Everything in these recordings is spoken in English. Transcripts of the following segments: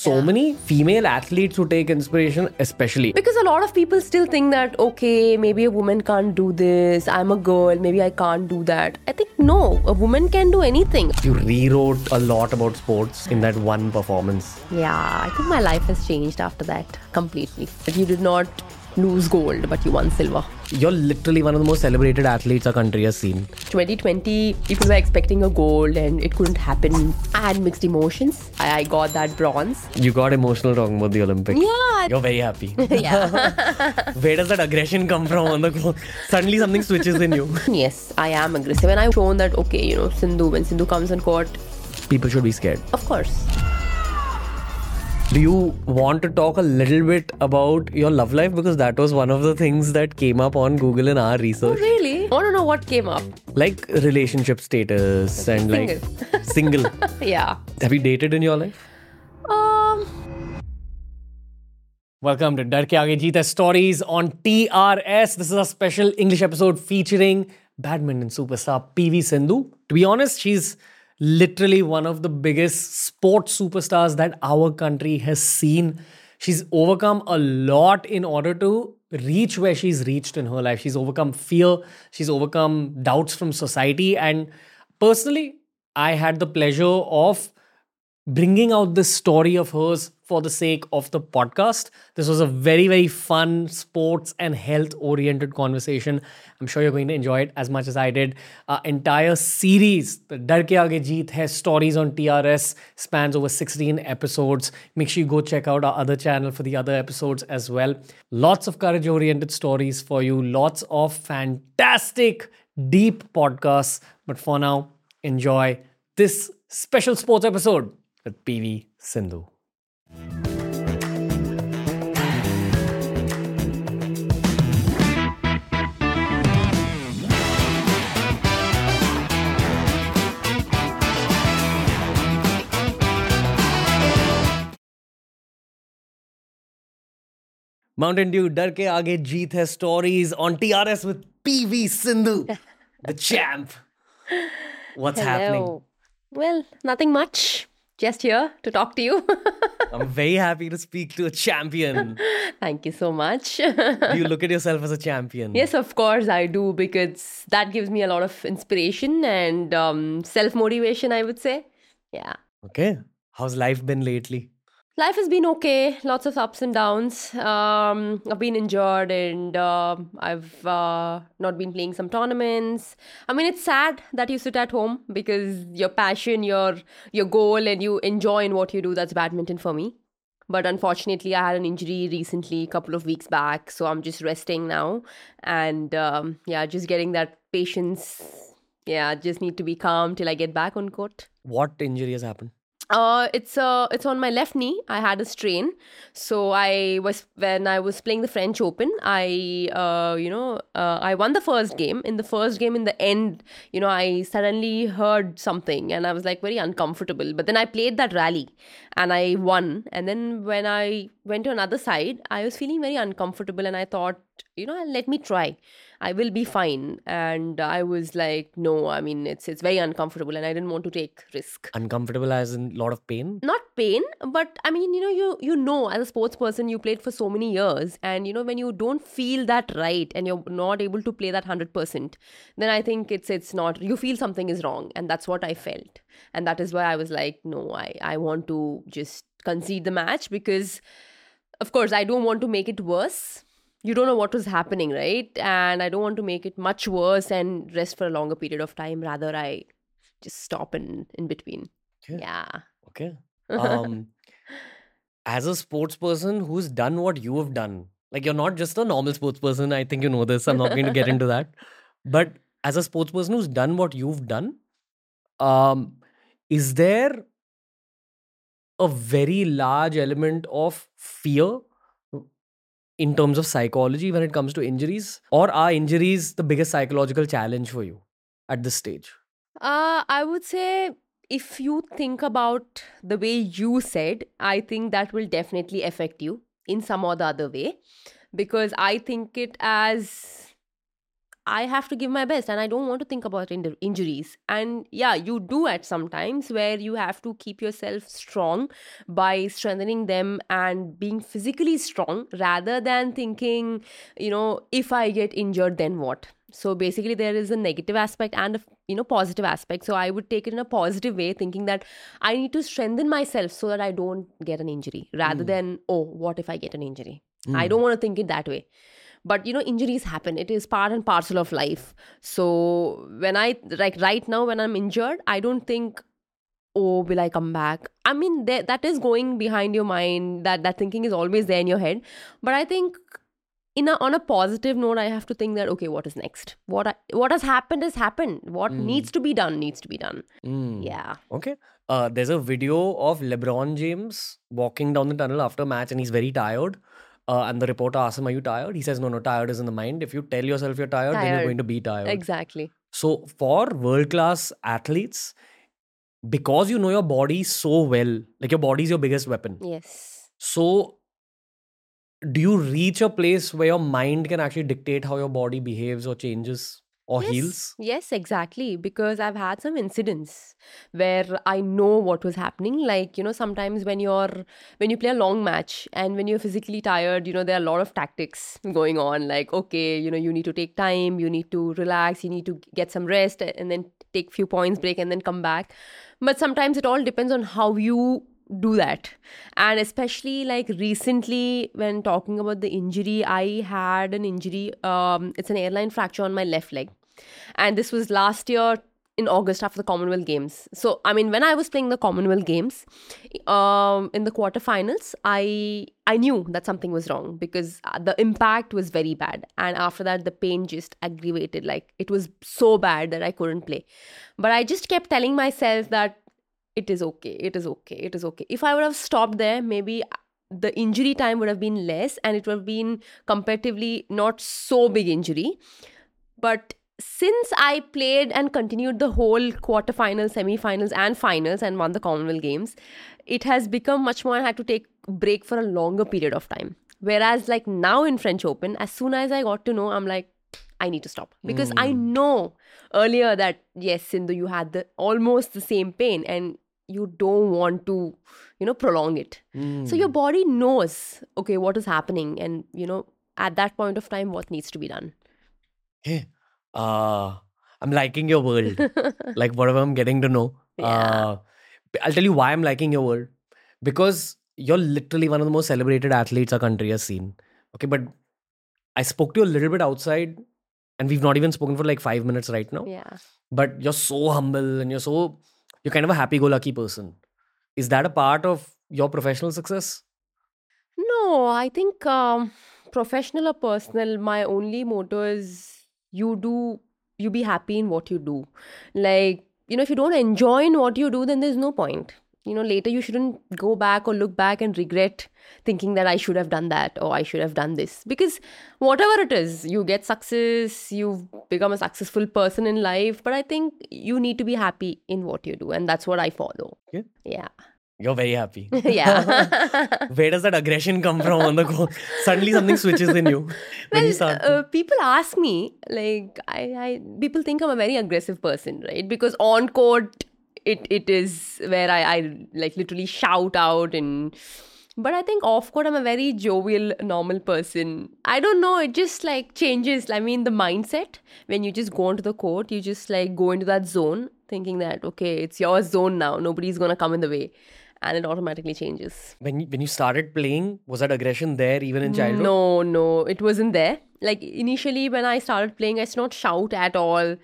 so Yeah. many female athletes who take inspiration, especially. Because a lot of people still think that, okay, maybe a woman can't do this, I'm a girl, maybe I can't do that. I think no, a woman can do anything. You rewrote a lot about sports in that one performance. Yeah, I think my life has changed after that completely. But you did not lose gold, but you won silver. You're literally one of the most celebrated athletes our country has seen. 2020, people were expecting a gold and it couldn't happen. I had mixed emotions. I, I got that bronze. You got emotional talking about the Olympics. Yeah. You're very happy. Yeah. Where does that aggression come from on the court? Suddenly something switches in you. yes, I am aggressive. And I've shown that, okay, you know, Sindhu, when Sindhu comes on court, People should be scared. of course. Do you want to talk a little bit about your love life? Because that was one of the things that came up on Google in our research. Oh, Really? I want to know what came up. Like relationship status and like single. Yeah. Have you dated in your life? Um, Welcome to Darr Ke Aage Jeet Hai Stories on TRS. This is a special English episode featuring badminton superstar PV Sindhu. To be honest, she's literally one of the biggest sports superstars that our country has seen. She's overcome a lot in order to reach where she's reached in her life. She's overcome fear, she's overcome doubts from society. And personally, I had the pleasure of bringing out this story of hers for the sake of the podcast. This was a very, very fun sports and health oriented conversation. I'm sure you're going to enjoy it as much as I did. Our entire series, the Darr Ke Aage Jeet Stories on TRS, spans over 16 episodes. Make sure you go check out our other channel for the other episodes as well. Lots of courage oriented stories for you, lots of fantastic, deep podcasts. But for now, enjoy this special sports episode with PV Sindhu. Mountain Dew, Darr Ke Aage Jeet Hai Stories on TRS with PV Sindhu, the champ. What's happening? Well, nothing much. Just here to talk to you. I'm very happy to speak to a champion. Thank you so much. Do you look at yourself as a champion? yes, of course I do because that gives me a lot of inspiration and um, self motivation, I would say. Yeah. Okay. How's life been lately? Life has been okay, lots of ups and downs. Um, I've been injured and uh, I've uh, not been playing some tournaments. I mean, it's sad that you sit at home because your passion, your your goal, and you enjoy in what you do. That's badminton for me. But unfortunately, I had an injury recently, a couple of weeks back, so I'm just resting now, and um, yeah, just getting that patience. Yeah, just need to be calm till I get back on court. What injury has happened? Uh, it's uh, it's on my left knee. I had a strain, so I was when I was playing the French Open. I uh, you know uh, I won the first game. In the first game, in the end, you know, I suddenly heard something, and I was like very uncomfortable. But then I played that rally, and I won. And then when I went to another side, I was feeling very uncomfortable, and I thought, you know, let me try. I will be fine. And I was like, no, I mean, it's it's very uncomfortable, and I didn't want to take risk Uncomfortable as in lot of pain? not pain but i mean you know you you know as a sports person you played for so many years and you know when you don't feel that right and you're not able to play that 100% then i think it's it's not you feel something is wrong and that's what i felt and that is why i was like no i i want to just concede the match because of course i don't want to make it worse you don't know what was happening right and i don't want to make it much worse and rest for a longer period of time rather i just stop in in between Yeah. yeah Okay. Um, as a sports person who's done what you have done, like you're not just a normal sports person. I think you know this. I'm not going to get into that. But as a sports person who's done what you've done, um, is there a very large element of fear in terms of psychology when it comes to injuries? Or are injuries the biggest psychological challenge for you at this stage? Uh, I would say if you think about the way you said, I think that will definitely affect you in some or the other way because I think it as I have to give my best and I don't want to think about in- injuries. And yeah, you do at some times where you have to keep yourself strong by strengthening them and being physically strong rather than thinking, you know, if I get injured, then what? So basically, there is a negative aspect and a you know positive aspect. So I would take it in a positive way, thinking that I need to strengthen myself so that I don't get an injury, rather hmm. than oh, what if I get an injury? I hmm. don't want to think it that way but you know injuries happen. It is part and parcel of life. So when i like right now when i'm injured i don't think oh will i come back? I mean that that is going behind your mind. That that thinking is always there in your head. But i think in a, on a positive note i have to think that okay what is next? What I, what has happened has happened. What needs to be done needs to be done. Mm. yeah. Okay. Uh, there's a video of LeBron James walking down the tunnel after a match and he's very tired. Uh, and the reporter asks him, Are you tired? He says, No, no, tired is in the mind. If you tell yourself you're tired, then you're going to be tired. exactly So, for world class athletes, because you know your body so well, like your body is your biggest weapon. yes So, do you reach a place where your mind can actually dictate how your body behaves or changes or yes, heals? Yes, exactly. Because I've had some incidents where I know what was happening. Like, you know, sometimes when you're when you play a long match and when you're physically tired, you know, there are a lot of tactics going on. Like, okay, you know, you need to take time, you need to relax, you need to get some rest and then take few points break and then come back. But sometimes it all depends on how you do that and especially like recently when talking about the injury i had an injury um it's an hairline fracture on my left leg and this was last year in august after the commonwealth games. So i mean when i was playing the commonwealth games um in the quarterfinals i i knew that something was wrong because uh, the impact was very bad. And after that the pain just aggravated. Like it was so bad that i couldn't play. But i just kept telling myself that it is okay it is okay it is okay. If i would have stopped there maybe the injury time would have been less and it would have been comparatively not so big injury. But since i played and continued the whole quarterfinals semi-finals and finals and won the commonwealth games it has become much more i had to take break for a longer period of time. Whereas like now in french open as soon as i got to know i'm like I need to stop. Because I hmm. know earlier that yes, Sindhu, you had the almost the same pain and you don't want to, you know, prolong it. So your hmm. body knows, okay, what is happening, and you know, at that point of time, what needs to be done. Hey, uh, I'm liking your world. like whatever I'm getting to know. Uh, I'll tell you why I'm liking your world. Because you're literally one of the most celebrated athletes our country has seen. Okay, but I spoke to you a little bit outside, and we've not even spoken for like five minutes right now. Yeah. But you're so humble and you're so you're kind of a happy-go-lucky person. Is that a part of your professional success? No, I think um, professional or personal, my only motto is you do, you be happy in what you do. Like, you know, if you don't enjoy in what you do, then there's no point. You know, later you shouldn't go back or look back and regret thinking that I should have done that or I should have done this. Because whatever it is, you get success, you've become a successful person in life. But I think you need to be happy in what you do. And that's what I follow. Yeah. Yeah. You're very happy. yeah. Where does that aggression come from on the go? Suddenly something switches in you when you start. uh, people ask me like I, I people think i'm a very aggressive person right because on court it it is where I, I like literally shout out and but i think off court i'm a very jovial normal person i don't know it just like changes i mean the mindset when you just go onto the court you just like go into that zone thinking that okay it's your zone now nobody's gonna come in the way and it automatically changes when you, when you started playing, was that aggression there even in childhood? no, no, it wasn't there. Like initially, when I started playing, I used to not shout at all.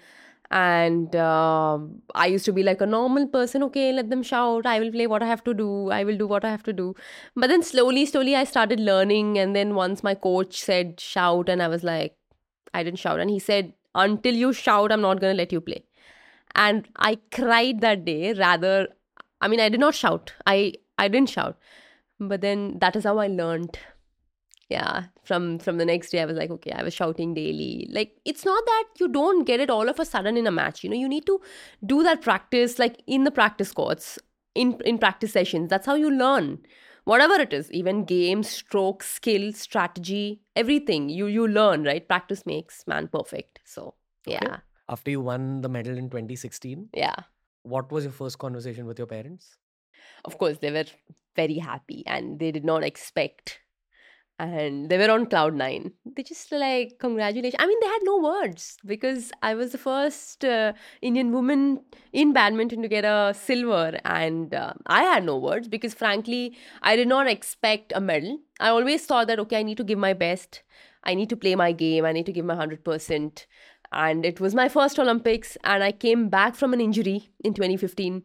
And um I used to be like a normal person. Okay, let them shout. I will play what I have to do. I will do what I have to do. But then slowly, slowly, I started learning. And then once my coach said shout, and I was like, I didn't shout. And he said, until you shout, I'm not going to let you play. And I cried that day. Rather, I mean, I did not shout. I I didn't shout. But then that is how I learned. Yeah from from the next day i was like okay i was shouting daily. Like it's not that you don't get it all of a sudden in a match you know? You need to do that practice like in the practice courts in in practice sessions. That's how you learn. Whatever it is even games stroke skill strategy everything you you learn right? Practice makes man perfect. So yeah. After you won the medal in 2016, yeah what was your first conversation with your parents? of course they were very happy and they did not expect and they were on cloud nine. They just like congratulations i mean they had no words because i was the first uh, indian woman in badminton to get a silver and uh, i had no words because frankly i did not expect a medal. I always thought that okay i need to give my best. I need to play my game. I need to give my 100% and it was my first olympics and i came back from an injury in 2015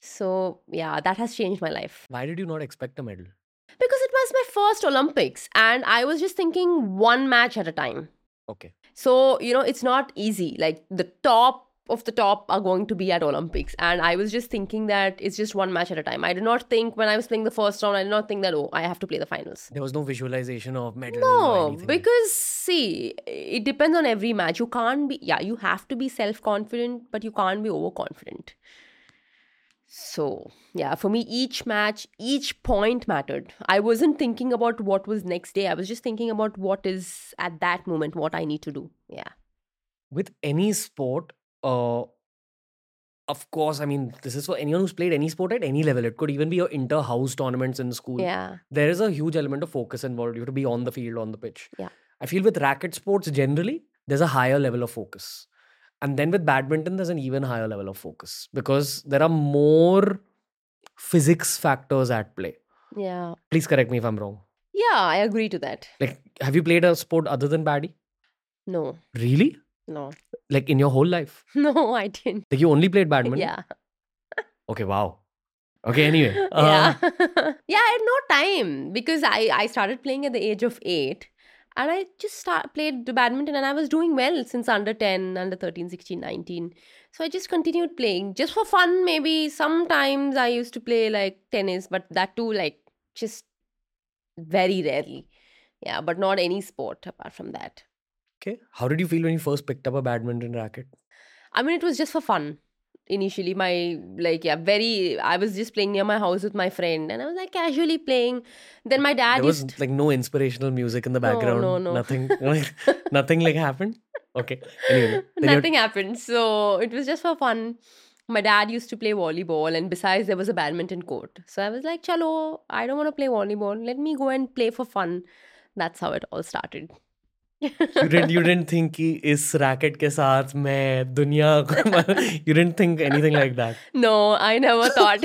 so yeah that has changed my life Why did you not expect a medal? because it was my first olympics and i was just thinking one match at a time Okay. so you know it's not easy like the top of the top are going to be at olympics. And i was just thinking that it's just one match at a time. I did not think when i was playing the first round i did not think that oh i have to play the finals. There was no visualization of medal no because see it depends on every match. You can't be yeah you have to be self confident but you can't be overconfident. So yeah for me each match each point mattered. I wasn't thinking about what was next day. I was just thinking about what is at that moment what i need to do. Yeah. With any sport, uh, of course, I mean, this is for anyone who's played any sport at any level. It could even be your inter house tournaments in school. yeah There is a huge element of focus involved. You have to be on the field, on the pitch. Yeah. I feel with racket sports generally, there's a higher level of focus. And then with badminton, there's an even higher level of focus because there are more physics factors at play. yeah Please correct me if I'm wrong. yeah i agree to that Like, have you played a sport other than baddie? no Really? No Like in your whole life? no i didn't Like you only played badminton? yeah Okay, wow. Okay, anyway. uh, yeah yeah i had no time because i i started playing at the age of 8 and i just start, played badminton and i was doing well since under 10 under 13 16 19 so i just continued playing just for fun maybe sometimes i used to play like tennis but that too like just very rarely yeah but not any sport apart from that Okay. How did you feel when you first picked up a badminton racket? I mean, it was just for fun. Initially, my like yeah, very. I was just playing near my house with my friend, and I was like casually playing. Then my dad there was used. like no inspirational music in the background. no, no. no. Nothing. like, nothing like happened. Okay. Anyway. Nothing happened, so it was just for fun. My dad used to play volleyball, and besides, there was a badminton court. So I was like, "Chalo, I don't want to play volleyball. Let me go and play for fun." That's how it all started you didn't you didn't think कि इस racket के साथ मैं दुनिया को you didn't think anything like that. No, I never thought.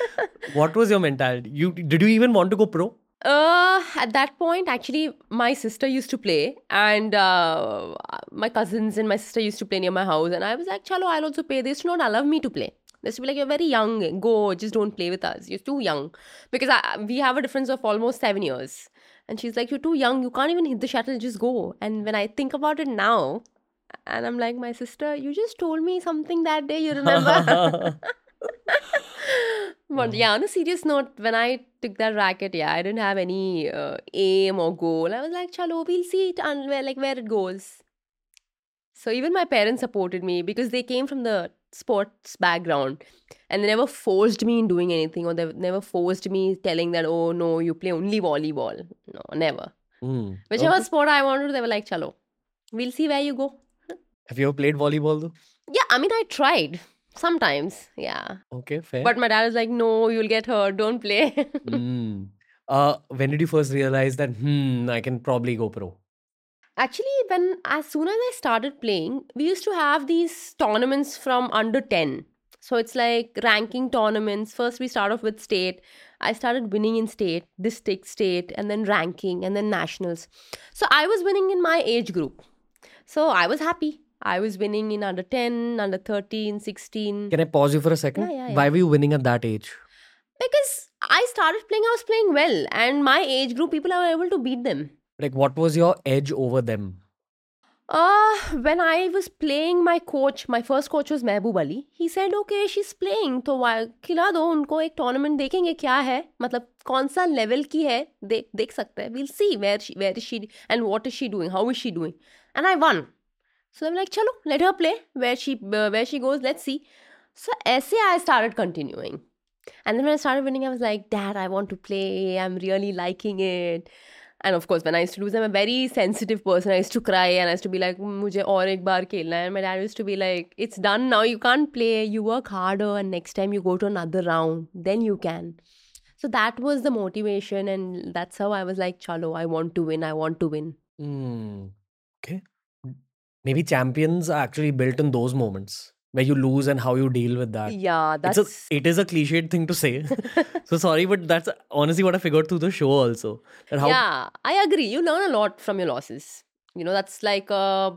What was your mentality? You did you even want to go pro? Uh, at that point, actually, my sister used to play, and uh, my cousins and my sister used to play near my house. And I was like, "Chalo, I'll also play." They used to not allow me to play. They used to be like, "You're very young. Go, just don't play with us. You're too young." Because I, we have a difference of almost seven years, and she's like, "You're too young. You can't even hit the shuttle. Just go." And when I think about it now, and I'm like, "My sister, you just told me something that day. You remember?" But yeah, on a serious note, when I took that racket, yeah, I didn't have any uh, aim or goal. I was like, "Chalo, we'll see it and where like where it goes." So even my parents supported me because they came from the sports background, and they never forced me in doing anything, or they never forced me telling that, "Oh no, you play only volleyball." No, never. Hmm. Whichever Okay. sport I wanted, they were like, "Chalo, we'll see where you go." Have you ever played volleyball though? Yeah, I mean, I tried sometimes. Yeah, Okay, fair. but my dad was like, "No, you'll get hurt. Don't play." Hmm. Uh, when did you first realize that hmm I can probably go pro? Actually, when as soon as I started playing, we used to have these tournaments from under 10. So it's like ranking tournaments. First, we start off with state. I started winning in state, district, state, and then ranking, and then nationals. So I was winning in my age group. So I was happy. I was winning in under 10, under 13, 16. Can I pause you for a second? Yeah, yeah, yeah. Why were you winning at that age? Because I started playing, I was playing well. And my age group, people are able to beat them. Like, what was your edge over them? Uh, when I was playing, my coach, my first coach was Mehboob Ali. He said, "Okay, she's playing, तो why खिला दो उनको एक tournament देखेंगे क्या है मतलब कौन सा level की है देख देख सकते हैं. We'll see where she where is she and what is she doing, how is she doing." And I won. So I'm like, "चलो, let her play. Where she uh, where she goes, let's see." So ऐसे I started continuing. And then when I started winning, I was like, Dad, I want to play. I'm really liking it. and of course, when I used to lose, I'm a very sensitive person. I used to cry and I used to be like, "Mujhe aur ek baar khelna hai." And my dad used to be like, "It's done now. You can't play. You work harder, and next time you go to another round, then you can." So that was the motivation, and that's how I was like, "Chalo, I want to win. I want to win." Hmm. Okay. Maybe champions are actually built in those moments where you lose and how you deal with that. Yeah, It's that's a, it is a cliched thing to say. so sorry, but that's honestly what I figured through the show also. That how yeah. I agree. You learn a lot from your losses. You know, that's like uh,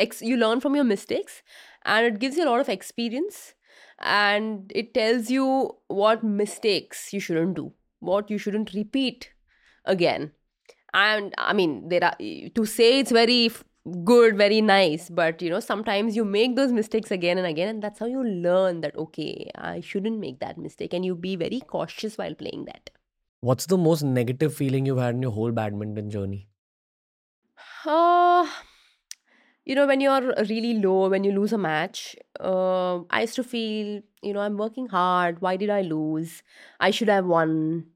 ex- you learn from your mistakes, and it gives you a lot of experience, and it tells you what mistakes you shouldn't do, what you shouldn't repeat again. And I mean, there are to say it's very good, very nice, but you know, sometimes you make those mistakes again and again, and that's how you learn that okay, I shouldn't make that mistake, and you be very cautious while playing that. what's the most negative feeling you've had in your whole badminton journey? Uh, you know, when you're really low, when you lose a match, uh, I used to feel, you know, I'm working hard. Why did I lose? I should have won.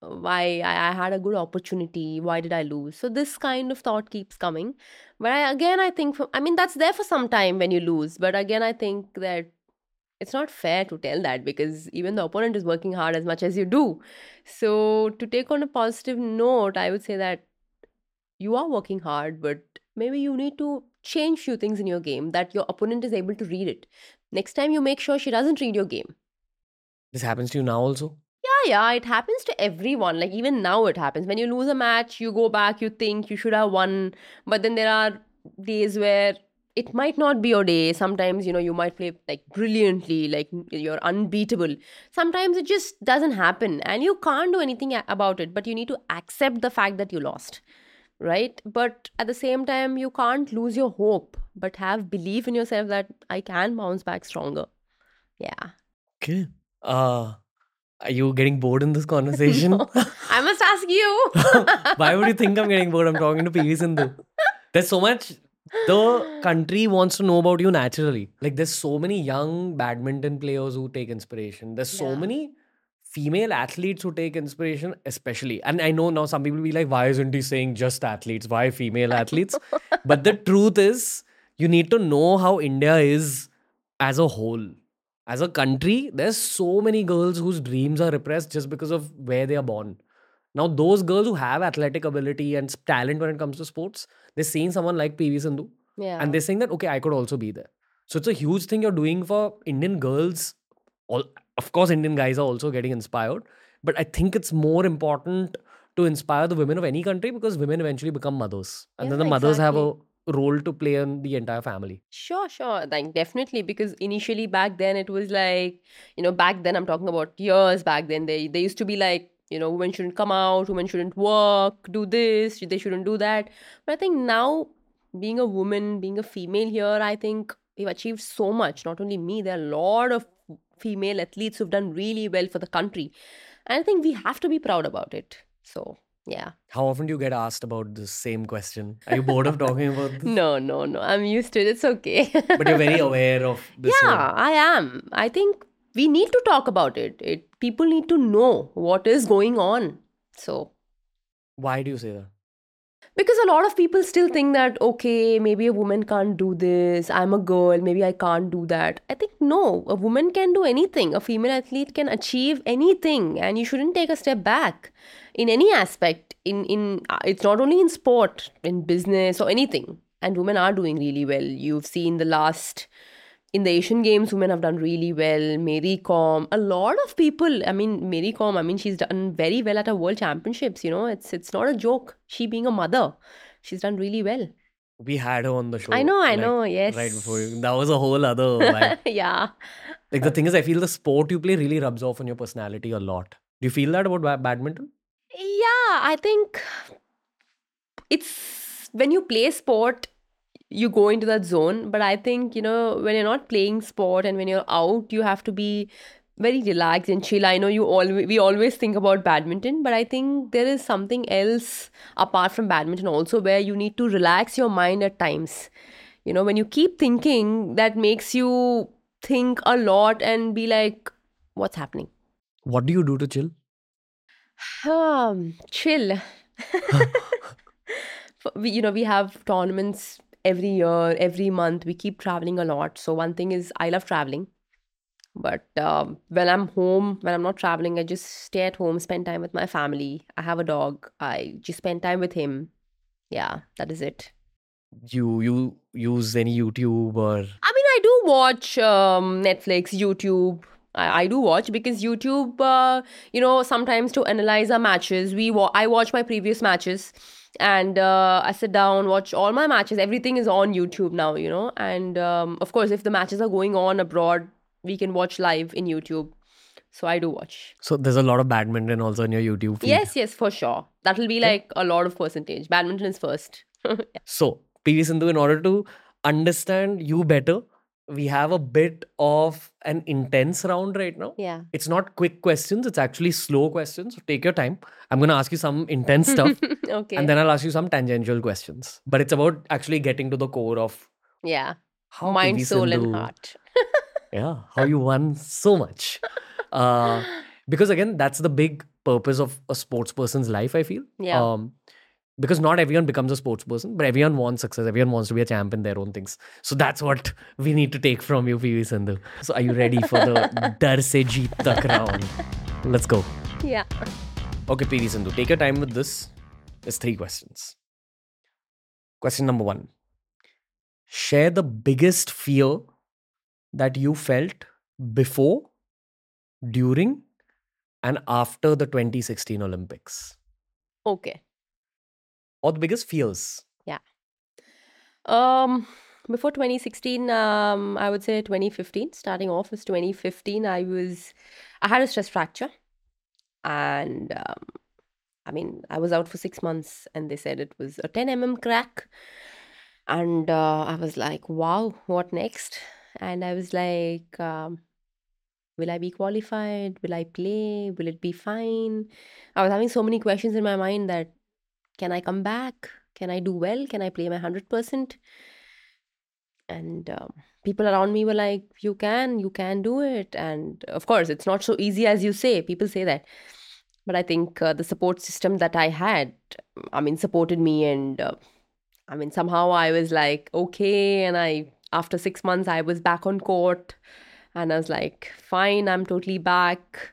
Why I, had a good opportunity. Why did I lose? So this kind of thought keeps coming. But I, again, I think, for, I mean, that's there for some time when you lose. But again, I think that it's not fair to tell that because even the opponent is working hard as much as you do. So to take on a positive note, I would say that you are working hard, but maybe you need to change few things in your game that your opponent is able to read it. Next time you make sure she doesn't read your game. This happens to you now also? Yeah, it happens to everyone. Like even now it happens. When you lose a match, you go back, you think you should have won, but then there are days where it might not be your day. Sometimes, you know, you might play like brilliantly, like you're unbeatable. Sometimes it just doesn't happen and you can't do anything about it, but you need to accept the fact that you lost. Right? But at the same time, you can't lose your hope, but have belief in yourself that I can bounce back stronger. Yeah. Okay. Uh, are you getting bored in this conversation? No. I must ask you. Why would you think I'm getting bored? I'm talking to PV Sindhu. There's so much the country wants to know about you naturally. Like there's so many young badminton players who take inspiration. There's so Yeah. many female athletes who take inspiration, especially. And I know now some people will be like, why isn't he saying just athletes? Why female athletes? but the truth is, you need to know how India is as a whole. As a country, there's so many girls whose dreams are repressed just because of where they are born. Now, those girls who have athletic ability and talent when it comes to sports, they're seeing someone like PV Sindhu yeah. and they're saying that, okay, I could also be there. So it's a huge thing you're doing for Indian girls. All, of course, Indian guys are also getting inspired, but I think it's more important to inspire the women of any country because women eventually become mothers. And then the Yeah, mothers have a. role to play in the entire family. Sure, sure. Like definitely because initially back then it was like, you know, back then I'm talking about years back then they they used to be like, you know, women shouldn't come out, women shouldn't work, do this, they shouldn't do that. But I think now being a woman, being a female here, I think we've achieved so much. Not only me, there are a lot of female athletes who've done really well for the country. And I think we have to be proud about it. So yeah. How often do you get asked about the same question? Are you bored of talking about this? No, no, no. I'm used to it. It's okay. But you're very aware of this. yeah i am i think we need to talk about it it people need to know what is going on so Why do you say that? Because a lot of people still think that okay maybe a woman can't do this i'm a girl maybe i can't do that. I think no a woman can do anything. A female athlete can achieve anything and you shouldn't take a step back in any aspect in in uh, it's not only in sport in business or anything. And women are doing really well. You've seen the last in the Asian Games, women have done really well. Mary Kom, a lot of people. I mean, Mary Kom. I mean, she's done very well at her World Championships. You know, it's it's not a joke. She being a mother, she's done really well. We had her on the show. I know, I like, know. Yes. Right before you. That was a whole other vibe. yeah. like the thing is, I feel the sport you play really rubs off on your personality a lot. Do you feel that about badminton? Yeah, I think it's when you play sport, you go into that zone. But I think, you know, when you're not playing sport and when you're out, you have to be very relaxed and chill. I know you always we always think about badminton, but I think there is something else apart from badminton also where you need to relax your mind at times. You know, when you keep thinking, that makes you think a lot and be like, what's happening? What do you do to chill? Um, chill. You know, we have tournaments every year, every month. We keep traveling a lot. So one thing is, I love traveling. But um, when I'm home, when I'm not traveling, I just stay at home, spend time with my family. I have a dog. I just spend time with him. Yeah, that is it. You you use any YouTube or I mean, I do watch um, Netflix, YouTube. I, I do watch because YouTube, uh, you know, sometimes to analyze our matches, we wa- I watch my previous matches and uh, I sit down, watch all my matches. Everything is on YouTube now, you know. And um, of course, if the matches are going on abroad, we can watch live in YouTube. So I do watch. so there's a lot of badminton also in your YouTube feed. Yes, yes, for sure. That will be like a lot of percentage. Badminton is first. So, PV Sindhu, in order to understand you better, we have a bit of an intense round right now. yeah. It's not quick questions, it's actually slow questions. So, take your time. I'm going to ask you some intense stuff okay. and then I'll ask you some tangential questions. But it's about actually getting to the core of yeah. how Mind, soul, and heart. Yeah, how you won so much. Uh, because again, that's the big purpose of a sports person's life, I feel. Yeah. Um, because not everyone becomes a sports person, but everyone wants success. Everyone wants to be a champ in their own things. So that's what we need to take from you, PV Sindhu. So are you ready for the Dar Se Jeet Tak round? Let's go. Yeah. Okay, PV Sindhu, take your time with this. It's three questions. Question number one Share the biggest fear that you felt before, during, and after the 2016 Olympics, Okay. Or the biggest fears. Yeah. Um, before 2016, um, I would say 2015. Starting off was 2015. I was, I had a stress fracture, and um, I mean, I was out for six months, and they said it was a 10 mm crack, and uh, I was like, wow, what next? And I was like, um, will I be qualified? Will I play? Will it be fine? I was having so many questions in my mind that can I come back? Can I do well? Can I play my 100%? And um, people around me were like, you can, you can do it. And of course, it's not so easy as you say. People say that. But I think uh, the support system that I had, I mean, supported me. And uh, I mean, somehow I was like, okay. And I, after six months, I was back on court. And I was like, fine, I'm totally back.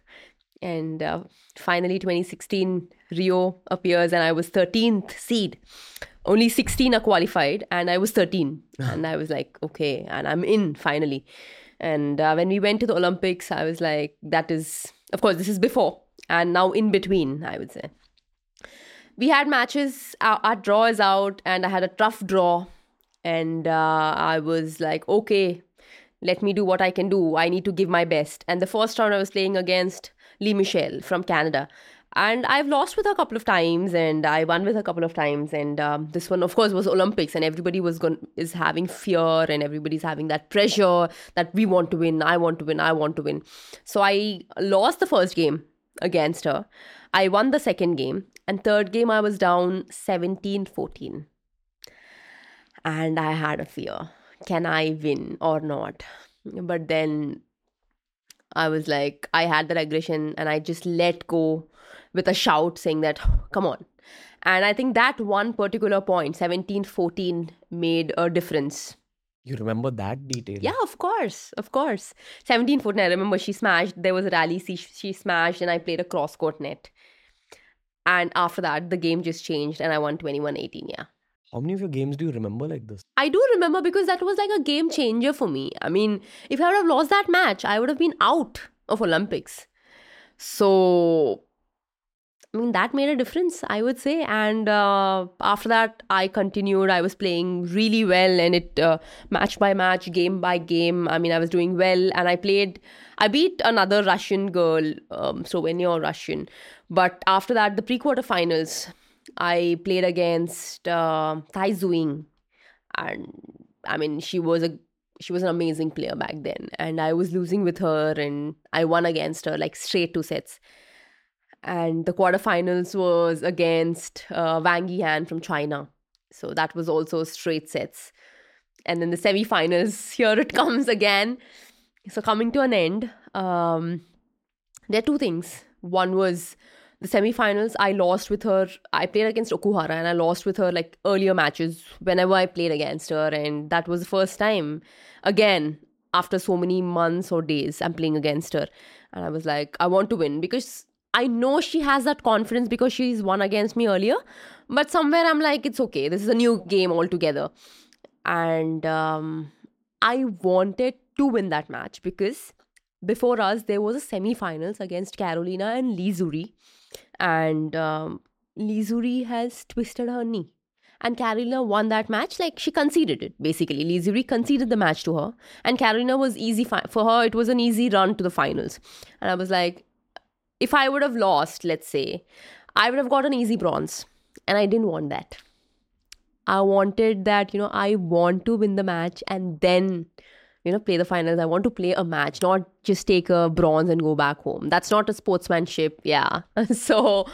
And uh, finally, 2016, Rio appears, and I was 13th seed. Only 16 are qualified, and I was 13. and I was like, okay, and I'm in finally. And uh, when we went to the Olympics, I was like, that is, of course, this is before and now in between, I would say. We had matches, our, our draw is out, and I had a tough draw. And uh, I was like, okay, let me do what I can do. I need to give my best. And the first round I was playing against Lee Michelle from Canada. And I've lost with her a couple of times, and I won with her a couple of times. And um, this one, of course, was Olympics, and everybody was going is having fear, and everybody's having that pressure that we want to win, I want to win, I want to win. So I lost the first game against her. I won the second game, and third game I was down 17-14. And I had a fear. Can I win or not? But then I was like, I had that aggression and I just let go with a shout saying that, oh, come on. And I think that one particular point, 17 14, made a difference. You remember that detail? Yeah, of course, of course. 17 14, I remember she smashed. There was a rally, she, she smashed, and I played a cross court net. And after that, the game just changed and I won 21 18. Yeah. How many of your games do you remember like this? I do remember because that was like a game changer for me. I mean, if I would have lost that match, I would have been out of Olympics. So, I mean, that made a difference, I would say. And uh, after that, I continued. I was playing really well, and it uh, match by match, game by game. I mean, I was doing well, and I played. I beat another Russian girl, um, Slovenia Russian. But after that, the pre quarterfinals, I played against uh, Tai Tzu-ying, and I mean, she was a she was an amazing player back then, and I was losing with her, and I won against her like straight two sets. And the quarterfinals was against uh, Wang Yihan from China, so that was also straight sets. And then the semifinals, here it comes again. So coming to an end, um, there are two things. One was the semi-finals. I lost with her. I played against Okuhara, and I lost with her like earlier matches whenever I played against her, and that was the first time. Again, after so many months or days, I'm playing against her, and I was like, I want to win because I know she has that confidence because she's won against me earlier. But somewhere I'm like, it's okay. This is a new game altogether, and um, I wanted to win that match because before us there was a semi-finals against Carolina and Li Xuerui, and um, Li Xuerui has twisted her knee. And Carolina won that match. Like she conceded it basically. Li Xuerui conceded the match to her, and Carolina was easy fi- for her. It was an easy run to the finals. And I was like, if I would have lost, let's say, I would have got an easy bronze, and I didn't want that. I wanted that, you know, I want to win the match and then, you know, play the finals. I want to play a match, not just take a bronze and go back home. That's not a sportsmanship. Yeah. so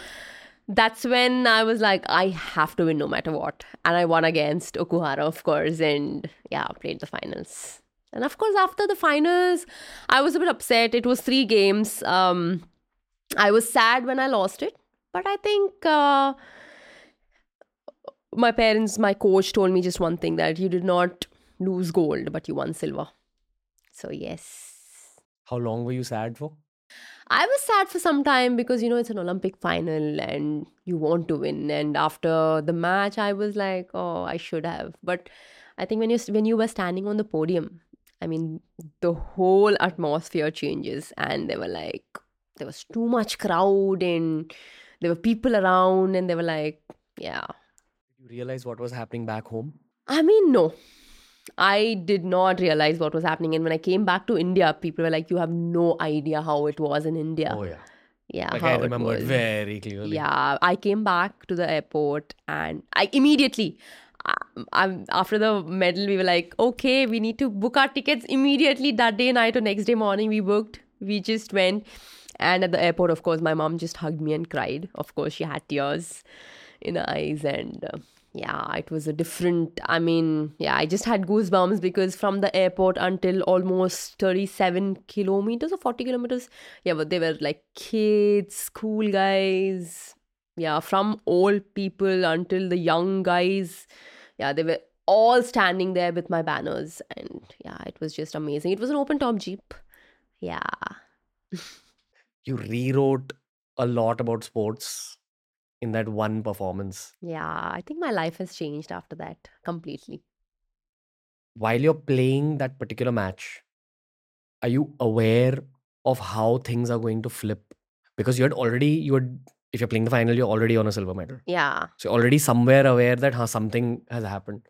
that's when I was like, I have to win no matter what. And I won against Okuhara, of course, and yeah, played the finals. And of course, after the finals, I was a bit upset. It was three games. Um, I was sad when I lost it, but I think. Uh, my parents, my coach told me just one thing that you did not lose gold, but you won silver. So, yes. How long were you sad for? I was sad for some time because, you know, it's an Olympic final and you want to win. And after the match, I was like, oh, I should have. But I think when you, when you were standing on the podium, I mean, the whole atmosphere changes. And they were like, there was too much crowd and there were people around and they were like, yeah, did you realize what was happening back home? I mean, no. I did not realize what was happening. And when I came back to India, people were like, you have no idea how it was in India. Oh, yeah. Yeah. Like I remember it, very clearly. Yeah. I came back to the airport and I immediately, um, I'm, after the medal, we were like, okay, we need to book our tickets immediately that day night or next day morning. We booked. We just went. And at the airport, of course, my mom just hugged me and cried. Of course, she had tears in her eyes and uh, yeah it was a different i mean yeah i just had goosebumps because from the airport until almost 37 kilometers or 40 kilometers yeah but they were like kids school guys. Yeah from old people until the young guys. Yeah they were all standing there with my banners and yeah it was just amazing. It was an open top jeep. Yeah You rewrote a lot about sports in that one performance. yeah i think my life has changed after that completely While you're playing that particular match, are you aware of how things are going to flip? Because you had already, you had, if you're playing the final, you're already on a silver medal. yeah So you're already somewhere aware that huh, something has happened.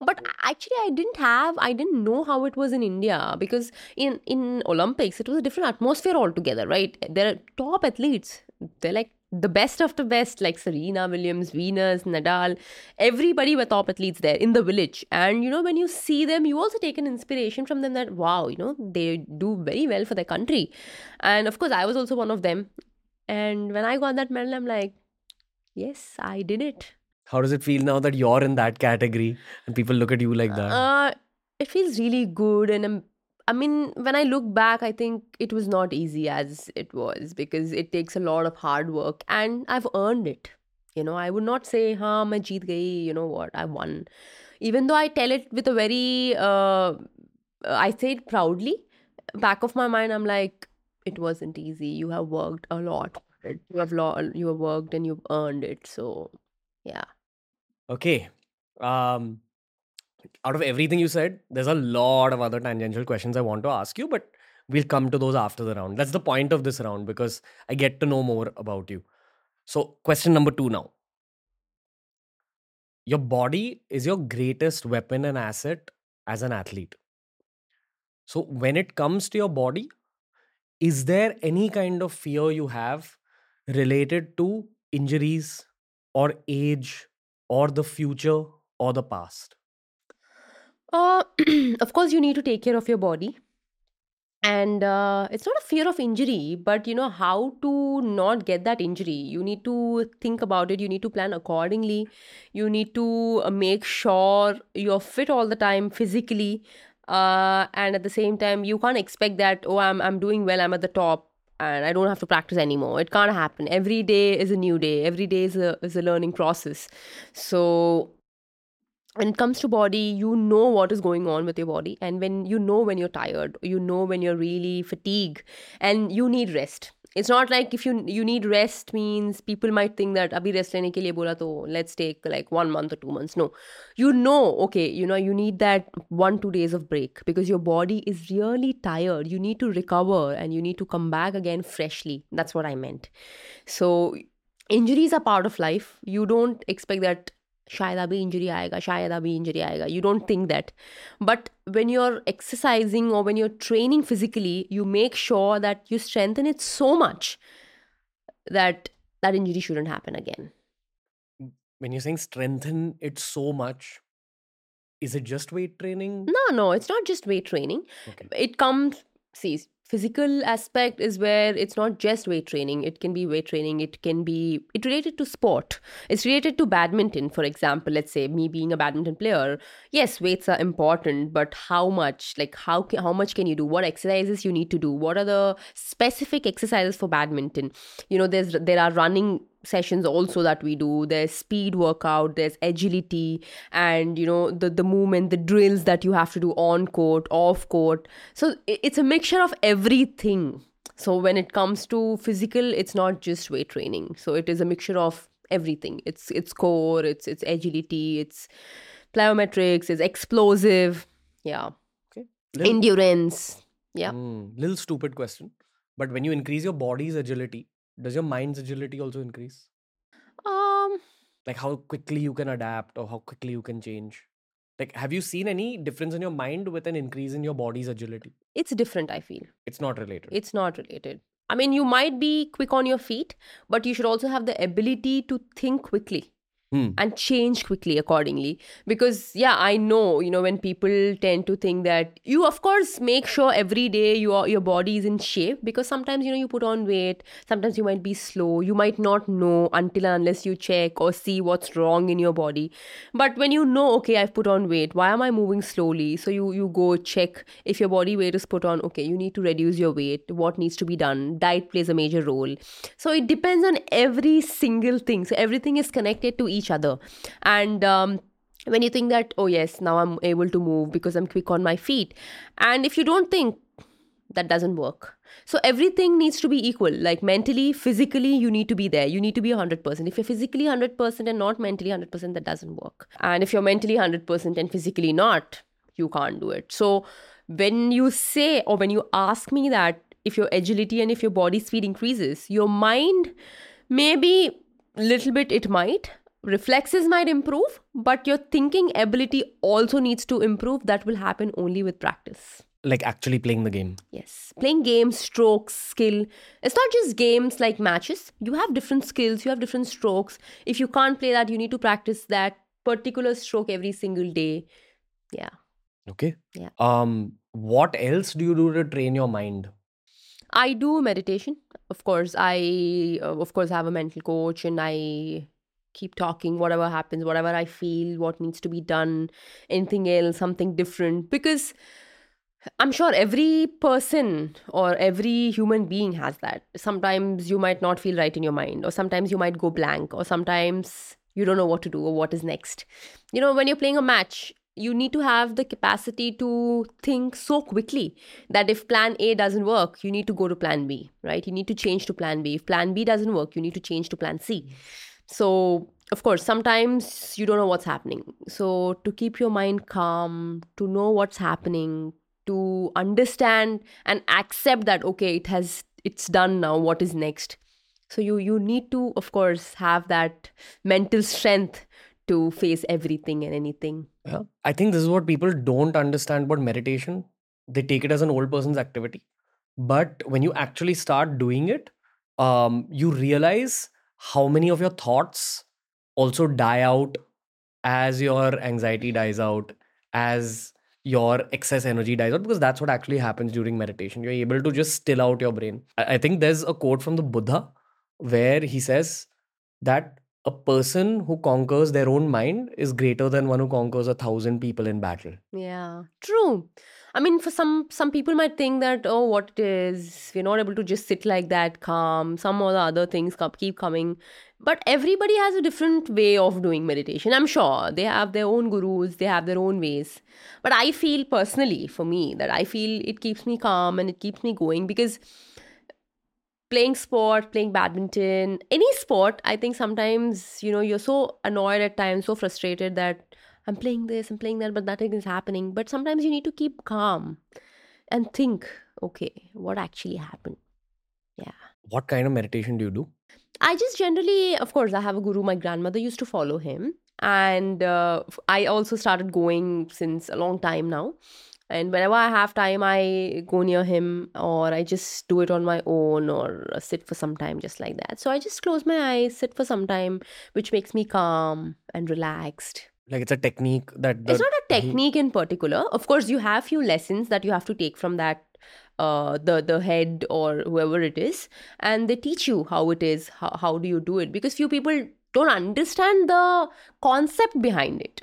But actually i didn't have i didn't know how it was in india because in in olympics it was a different atmosphere altogether right? They're top athletes. They're like the best of the best like serena williams venus nadal. Everybody were top athletes there in the village. And you know when you see them you also take an inspiration from them that wow you know they do very well for their country. And of course i was also one of them. And when i got that medal i'm like yes i did it How does it feel now that you're in that category and people look at you like that? Uh, it feels really good, and um, I mean, when I look back, I think it was not easy as it was because it takes a lot of hard work, and I've earned it. You know, I would not say, "Ha, main jeet gayi." You know what? I won. Even though I tell it with a very, uh, I say it proudly. Back of my mind, I'm like, it wasn't easy. You have worked a lot. You have lo- you have worked and you've earned it. So, yeah. Okay. Um, out of everything you said, there's a lot of other tangential questions I want to ask you, but we'll come to those after the round. That's the point of this round because I get to know more about you. So, question number two now. Your body is your greatest weapon and asset as an athlete. So, when it comes to your body, is there any kind of fear you have related to injuries or age or the future or the past? Uh, of course, you need to take care of your body. And uh, it's not a fear of injury, but you know how to not get that injury. You need to think about it. You need to plan accordingly. You need to uh, make sure you're fit all the time physically. Uh, and at the same time, you can't expect that, oh, I'm, I'm doing well, I'm at the top, and I don't have to practice anymore. It can't happen. Every day is a new day. Every day is a is a learning process. So when it comes to body you know what is going on with your body and when you know when you're tired you know when you're really fatigued and you need rest it's not like if you you need rest means people might think that abhi rest lene ke liye bola to let's take like one month or two months. No. You know okay you know you need that one two days of break because your body is really tired. You need to recover and you need to come back again freshly. That's what i meant. So injuries are part of life. You don't expect that शायद अभी injury आएगा शायद अभी injury आएगा you don't think that but when you're exercising or when you're training physically you make sure that you strengthen it so much that that injury shouldn't happen again When you're saying strengthen it so much, is it just weight training? no no it's not just weight training Okay. it comes see physical aspect is where it's not just weight training it can be weight training it can be it related to sport. It's related to badminton for example let's say me being a badminton player. Yes weights are important but how much like how ca- how much can you do? What exercises you need to do? What are the specific exercises for badminton? You know there's there are running sessions also that we do. There's speed workout there's agility and you know the the movement the drills that you have to do on court off court. So it's a mixture of everything. So when it comes to physical it's not just weight training. So it is a mixture of everything. It's it's core it's it's agility it's plyometrics it's explosive. Yeah. Little, endurance. Yeah. Hmm, little stupid question. But when you increase your body's agility, does your mind's agility also increase? um Like how quickly you can adapt or how quickly you can change? Like, have you seen any difference in your mind with an increase in your body's agility? it's different i feel It's not related. it's not related i mean you might be quick on your feet but you should also have the ability to think quickly Hmm. and change quickly accordingly. Because yeah i know you know when people tend to think that you of course make sure every day your your body is in shape because sometimes you know you put on weight sometimes you might be slow you might not know until unless you check or see what's wrong in your body. But when you know okay i've put on weight why am i moving slowly? So you you go check if your body weight is put on okay you need to reduce your weight what needs to be done? Diet plays a major role. So it depends on every single thing. So everything is connected to each other. And um, when you think that oh yes now i'm able to move because i'm quick on my feet. And if you don't think that doesn't work. So everything needs to be equal. Like mentally physically you need to be there. You need to be 100% if you're physically 100% and not mentally 100% that doesn't work. And if you're mentally 100% and physically not you can't do it. So when you say or when you ask me that if your agility and if your body speed increases your mind maybe little bit it might reflexes might improve but your thinking ability also needs to improve that will happen only with practice Like actually playing the game. Yes, playing games, strokes, skill. It's not just games like matches. You have different skills, you have different strokes. If you can't play that, you need to practice that particular stroke every single day. Yeah. Okay. Yeah. Um, what else do you do to train your mind? I do meditation. Of course, I uh, of course have a mental coach and I keep talking whatever happens, whatever I feel, what needs to be done, anything else, something different because I'm sure every person or every human being has that. Sometimes you might not feel right in your mind, or sometimes you might go blank, or sometimes you don't know what to do or what is next. You know, when you're playing a match, you need to have the capacity to think so quickly that if plan A doesn't work, you need to go to plan B, right? You need to change to plan B. If plan B doesn't work, you need to change to plan C. So, of course, sometimes you don't know what's happening. So, to keep your mind calm, to know what's happening, to understand and accept that okay it has it's done now what is next so you you need to of course have that mental strength to face everything and anything Yeah. I think this is what people don't understand about meditation. They take it as an old person's activity. But when you actually start doing it, um, you realize how many of your thoughts also die out as your anxiety dies out, as your excess energy dies out, because that's what actually happens during meditation. You're able to just still out your brain. I, think there's a quote from the Buddha where he says that a person who conquers their own mind is greater than one who conquers a thousand people in battle. yeah true I mean, for some some people might think that oh, what it is, we're not able to just sit like that, calm. Some or the other things keep coming, but everybody has a different way of doing meditation. I'm sure they have their own gurus, they have their own ways. But I feel personally, for me, that I feel it keeps me calm and it keeps me going because playing sport, playing badminton, any sport, I think sometimes you know you're so annoyed at times, so frustrated that I'm playing this, I'm playing that, but nothing is happening. But sometimes you need to keep calm and think, okay, what actually happened? Yeah. What kind of meditation do you do? I just generally, of course, I have a guru. My grandmother used to follow him. And uh, I also started going since a long time now. And whenever I have time, I go near him or I just do it on my own or sit for some time, just like that. So I just close my eyes, sit for some time, which makes me calm and relaxed like it's a technique that it's not a technique in particular. Of course you have few lessons that you have to take from that uh, the the head or whoever it is and they teach you how it is how, how do you do it because few people don't understand the concept behind it.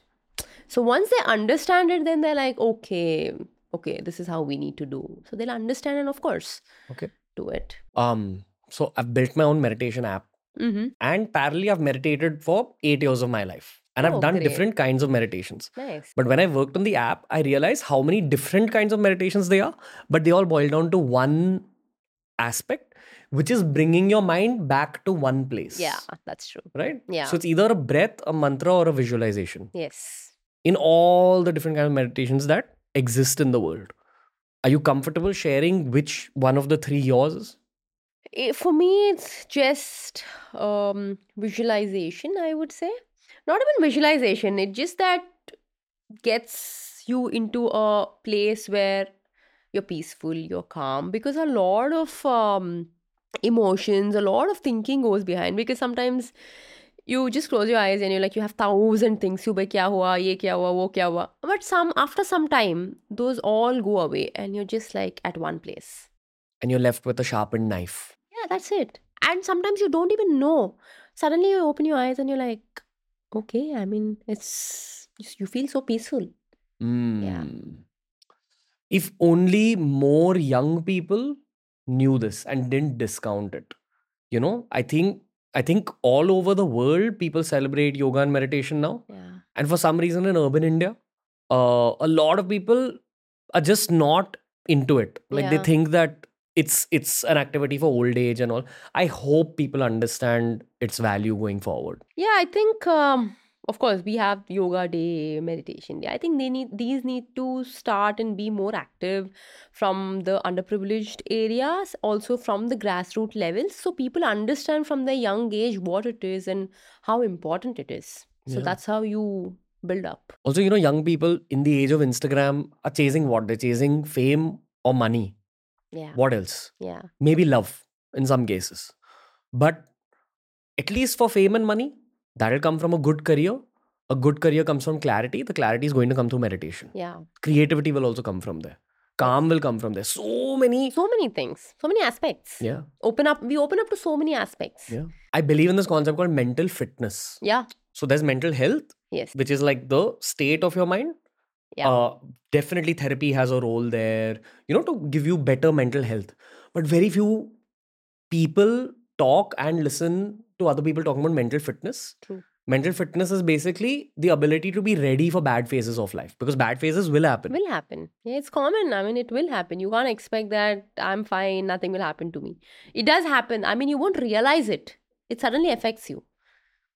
So once they understand it then they're like okay okay this is how we need to do. So they'll understand and of course okay. do it. Um so i've built my own meditation app mm-hmm. and parallelly i've meditated for eight years of my life and I've Oh, done great. different kinds of meditations. nice But when I worked on the app, I realized how many different kinds of meditations they are, but they all boil down to one aspect, which is bringing your mind back to one place. yeah that's true Right? Yeah. So it's either a breath, a mantra, or a visualization yes in all the different kinds of meditations that exist in the world. Are you comfortable sharing which one of the three yours is? Eh, for me it's just um visualization i would say not even visualization it just that gets you into a place where you're peaceful you're calm because a lot of um, emotions a lot of thinking goes behind because sometimes you just close your eyes and you're like you have thousand things subah kya hua? Ye kya hua? Wo kya hua? But some after some time those all go away and you're just like at one place. And you're left with a sharpened knife. Yeah that's it. And sometimes you don't even know. Suddenly you open your eyes and you're like okay, I mean, it's, you feel so peaceful. Yeah. Mm. If only more young people knew this and didn't discount it. You know, I think I think all over the world people celebrate yoga and meditation now. Yeah. And for some reason in urban India, uh, a lot of people are just not into it. Like they Yeah. think that it's it's an activity for old age and all. I hope people understand its value going forward. Yeah, I think, um, of course, we have yoga day, meditation day. I think they need, these need to start and be more active from the underprivileged areas, also from the grassroots levels. So people understand from their young age what it is and how important it is. So Yeah. that's how you build up. Also, you know, young people in the age of Instagram are chasing what? They're chasing fame or money. Yeah. What else? Yeah. maybe love in some cases. But at least for fame and money, that'll come from a good career. A good career comes from clarity. The clarity is going to come through meditation. Yeah. Creativity will also come from there. Calm will come from there. So many. so many things so many aspects Yeah. open up we open up to so many aspects Yeah. I believe in this concept called mental fitness. yeah So there's mental health, yes which is like the state of your mind. Yeah. Uh, definitely therapy has a role there, you know, to give you better mental health. But very few people talk and listen to other people talking about mental fitness. True. Mental fitness is basically the ability to be ready for bad phases of life because bad phases will happen. will happen yeah it's common i mean it will happen you can't expect that i'm fine nothing will happen to me it does happen i mean you won't realize it it suddenly affects you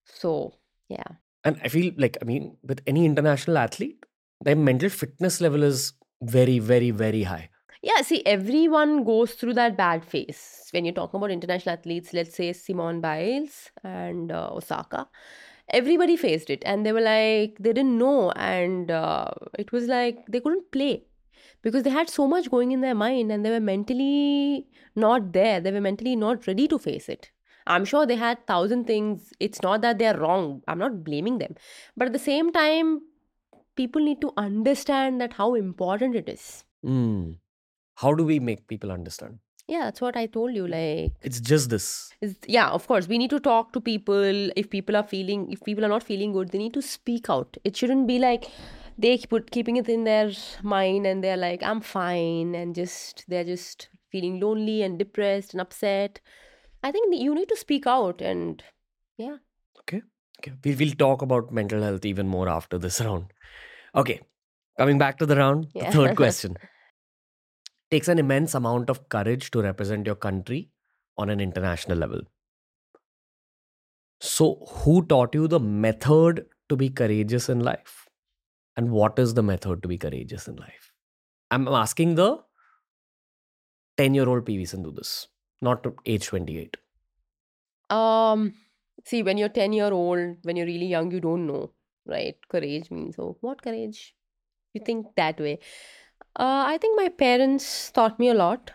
so yeah And I feel like, I mean, with any international athlete, their mental fitness level is very, very, very high. Yeah, see, everyone goes through that bad phase. When you're talking about international athletes, let's say Simone Biles and uh, Osaka, everybody faced it, and they were like, they didn't know, and uh, it was like they couldn't play because they had so much going in their mind, and they were mentally not there. They were mentally not ready to face it. I'm sure they had thousand things. It's not that they're wrong. I'm not blaming them, but at the same time, people need to understand that how important it is. Mm. How do we make people understand? Yeah, that's what I told you. Like, It's just this. is yeah, of course, we need to talk to people. If people are feeling, if people are not feeling good, they need to speak out. It shouldn't be like, they put keeping it in their mind and they're like i'm fine and just they're just feeling lonely and depressed and upset i think you need to speak out and yeah Okay. Okay. We will talk about mental health even more after this round. Okay. Coming back to the round, the third question. Takes an immense amount of courage to represent your country on an international level. So, who taught you the method to be courageous in life? And what is the method to be courageous in life? I'm asking the 10 year old PV Sindhu this, not age 28. um see when you're 10 year old when you're really young you don't know right? Courage means oh what courage. You think that way. Uh, i think my parents taught me a lot.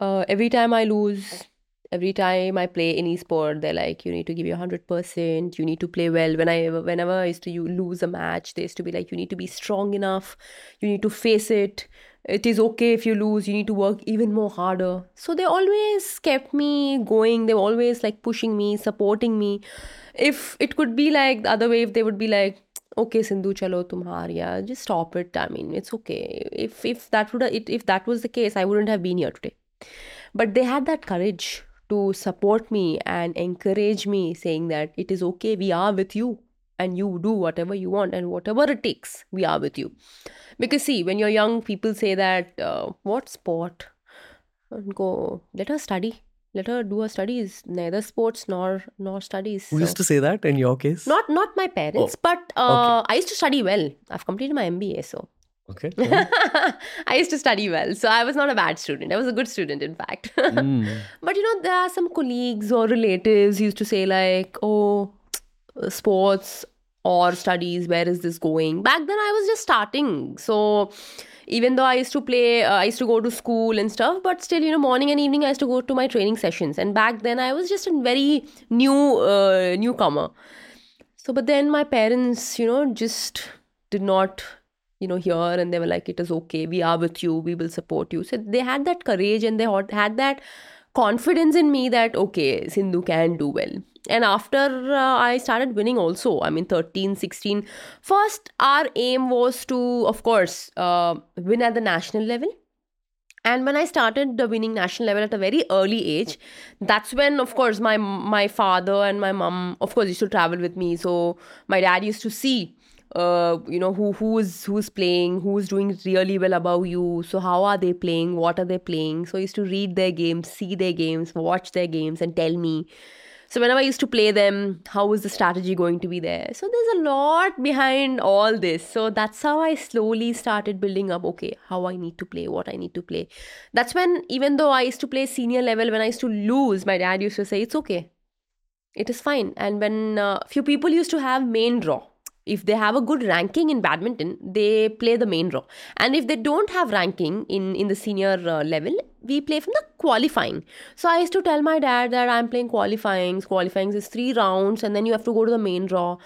Uh, every time i lose every time i play any sport they're like you need to give your 100% you need to play well. When i whenever i used to you lose a match they used to be like you need to be strong enough. You need to face it it is okay if you lose you need to work even more harder. So they always kept me going. They were always like pushing me supporting me. If it could be like the other way if they would be like okay sindhu chalo tum yeah just stop it. I mean it's okay. If if that would it, if that was the case i wouldn't have been here today. But they had that courage to support me and encourage me saying that it is okay we are with you and you do whatever you want and whatever it takes we are with you because see when you're young people say that uh, what sport and go let her study let her do her studies neither sports nor nor studies Who So- used to say that in your case? not not my parents but uh, i used to study well i've completed my mba so Okay. I used to study well, so I was not a bad student. I was a good student, in fact. Mm. But you know, there are some colleagues or relatives used to say, like, oh, sports or studies, where is this going? Back then, I was just starting. So even though I used to play, uh, I used to go to school and stuff, but still, you know, morning and evening, I used to go to my training sessions. And back then, I was just a very new uh, newcomer. So, but then my parents, you know, just did not you know, here and they were like, it is okay, we are with you, we will support you. So they had that courage and they had that confidence in me that, okay, Sindhu can do well. And after uh, I started winning also, I mean, 13, 16, first our aim was to, of course, uh, win at the national level. And when I started the winning national level at a very early age, that's when, of course, my my father and my mom, of course, used to travel with me. So my dad used to see uh, you know who who's who's playing who's doing really well above you. So how are they playing? What are they playing? So i used to read their games see their games watch their games and tell me so whenever i used to play them how is the strategy going to be there? So there's a lot behind all this. So that's how i slowly started building up okay how i need to play what i need to play. That's when even though i used to play senior level when i used to lose my dad used to say it's okay. It is fine. And when uh, few people used to have main draw. If they have a good ranking in badminton they play the main draw. And if they don't have ranking in in the senior uh, level we play from the qualifying. So i used to tell my dad that i'm playing qualifying qualifying is three rounds and then you have to go to the main draw.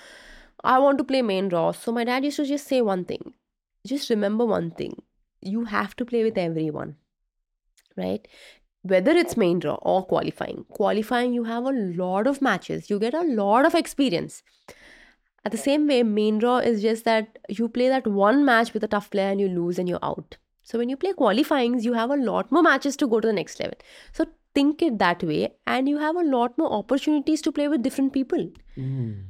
I want to play main draw. So my dad used to just say one thing. Just remember one thing. You have to play with everyone right? Whether it's main draw or qualifying. Qualifying you have a lot of matches. You get a lot of experience. At the same way, main draw is just that you play that one match with a tough player and you lose and you're out. So when you play qualifyings, you have a lot more matches to go to the next level. So think it that way, and you have a lot more opportunities to play with different people, Mm.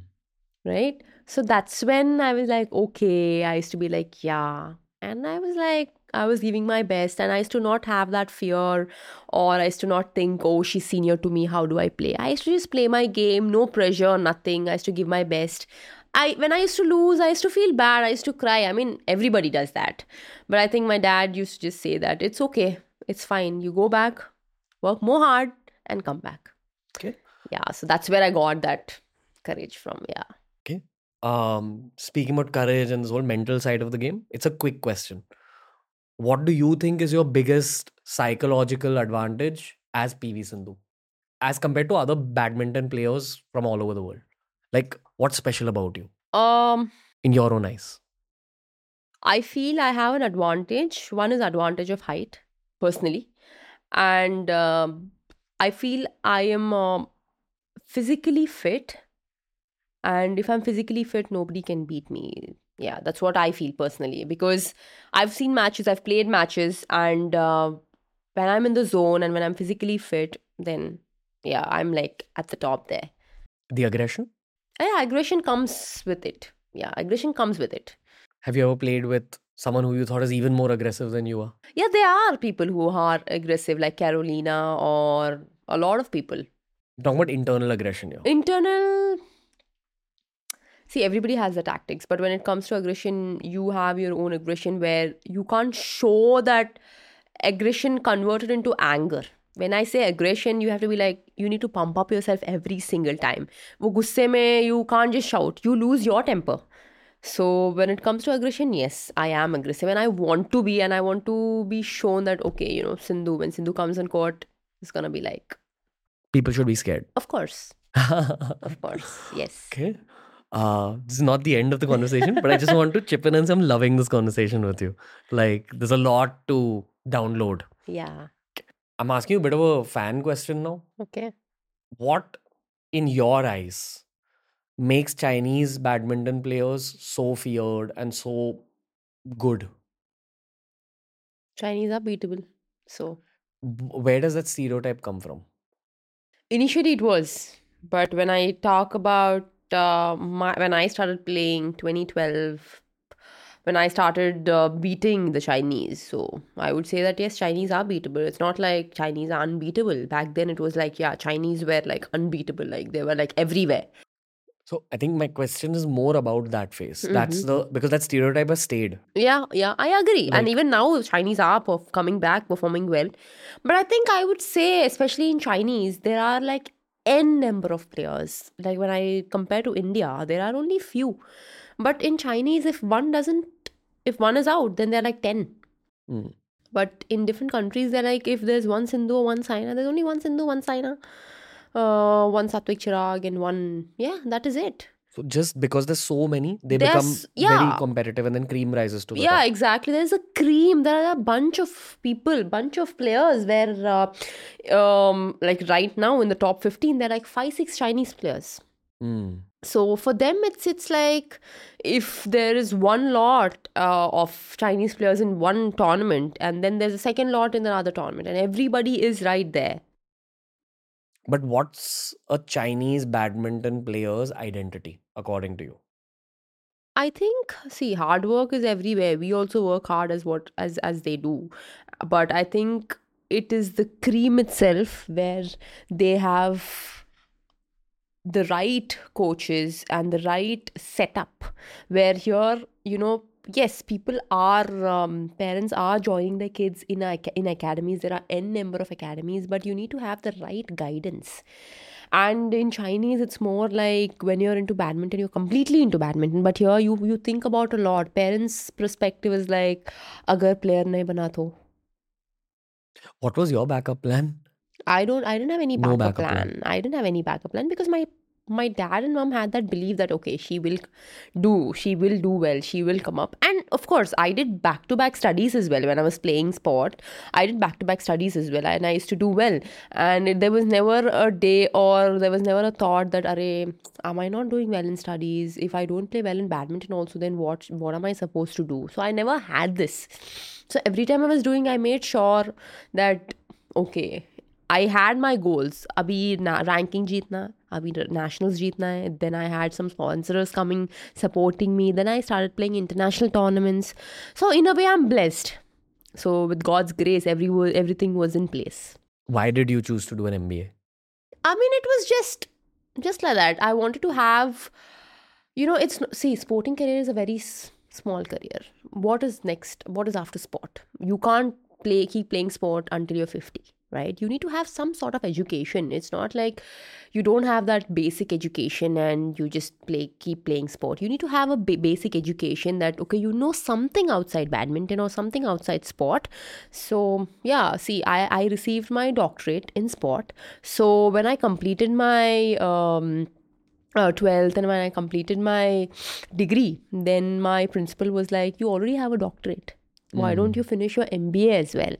right? So that's when I was like, okay, I used to be like, yeah. And I was like, I was giving my best, and I used to not have that fear, or I used to not think, oh, she's senior to me, how do I play? I used to just play my game, no pressure, nothing. I used to give my best. I when I used to lose, I used to feel bad. I used to cry. I mean, everybody does that. But I think my dad used to just say that it's okay, it's fine. You go back, work more hard, and come back. Okay. Yeah. So that's where I got that courage from. Yeah. Okay. Um, speaking about courage and this whole mental side of the game, it's a quick question. What do you think is your biggest psychological advantage as PV Sindhu, as compared to other badminton players from all over the world? Like, what's special about you Um. in your own eyes? I feel I have an advantage. One is advantage of height, personally, and um, I feel I am um physically fit. And if I'm physically fit, nobody can beat me. Yeah, that's what I feel personally because I've seen matches, I've played matches, and uh, when I'm in the zone and when I'm physically fit, then yeah, I'm like at the top there. The aggression? Yeah, aggression comes with it. Yeah, aggression comes with it. Have you ever played with someone who you thought is even more aggressive than you are? Yeah, there are people who are aggressive, like Carolina or a lot of people. Talking about internal aggression here. Internal. See, everybody has the tactics, but when it comes to aggression, you have your own aggression where you can't show that aggression converted into anger. When I say aggression, you have to be like, you need to pump up yourself every single time. वो गुस्से में you can't just shout. You lose your temper. So when it comes to aggression, yes, I am aggressive and I want to be and I want to be shown that okay, you know, Sindhu, when Sindhu comes on court, it's gonna be like, People should be scared. of course, of course, yes. Okay. Uh, this is not the end of the conversation, but I just want to chip in and say I'm loving this conversation with you. Like, there's a lot to download. Yeah. I'm asking you a bit of a fan question now. Okay. What, in your eyes, makes Chinese badminton players so feared and so good? Chinese are beatable. So Where does that stereotype come from? initially it was, but when I talk about uh, my when I started playing 2012, when I started uh, beating the Chinese, so I would say that yes, Chinese are beatable. It's not like Chinese are unbeatable. Back then, it was like yeah, Chinese were like unbeatable. Like they were like everywhere. So I think my question is more about that phase. That's the because that stereotype has stayed. Yeah, yeah, I agree. and even now, Chinese are perf- coming back, performing well. But I think I would say, especially in Chinese, there are like n number of players. Like when I compare to India, there are only few. But in Chinese, if one doesn't, if one is out, then there are like ten. Mm. But in different countries, they're like if there's one Sindhu or one Saina, there's only one Sindhu, one Saina, uh, one Satwik Chirag, and one yeah, that is it. So just because there's so many, they There's- become very competitive, and then cream rises to the yeah top. exactly there's a cream there are a bunch of people bunch of players where uh, um like right now in the top 15 there are like five six chinese players Mm. So for them it's it's like if there is one lot uh, of chinese players in one tournament and then there's a second lot in another tournament and everybody is right there But what's a Chinese badminton player's identity, according to you? I think see hard work is everywhere. We also work hard as what as as they do. But I think it is the cream itself where they have the right coaches and the right setup where here you know yes people are um, parents are joining their kids in a, in academies. There are n number of academies but you need to have the right guidance. And in chinese it's more like when you're into badminton you're completely into badminton. But here you you think about a lot. Parents perspective is like agar player nahi bana to. What was your backup plan? I don't I didn't have any No backup, backup plan. plan. I didn't have any backup plan because my my dad and mom had that belief that okay she will do she will do well she will come up. And of course i did back to back studies as well when i was playing sport. I did back to back studies as well and i used to do well. And it- there was never a day or there was never a thought that Array, am i not doing well in studies? If i don't play well in badminton also then what what am i supposed to do? So i never had this. So every time i was doing i made sure that okay I had my goals. Abhi na- ranking jeetna, abhi nationals jeetna hai. Then I had some sponsors coming supporting me. Then I started playing international tournaments. So in a way, I'm blessed. So with God's grace, every everything was in place. Why did you choose to do an MBA? I mean, it was just just like that. I wanted to have, you know, it's see, sporting career is a very s- small career. What is next? What is after sport? You can't play keep playing sport until you're 50 right? You need to have some sort of education. It's not like you don't have that basic education and you just play keep playing sport. You need to have a basic education that okay you know something outside badminton or something outside sport. So yeah see i i received my doctorate in sport. So when i completed my um uh, 12th and when i completed my degree then my principal was like you already have a doctorate. Why don't you finish your mba as well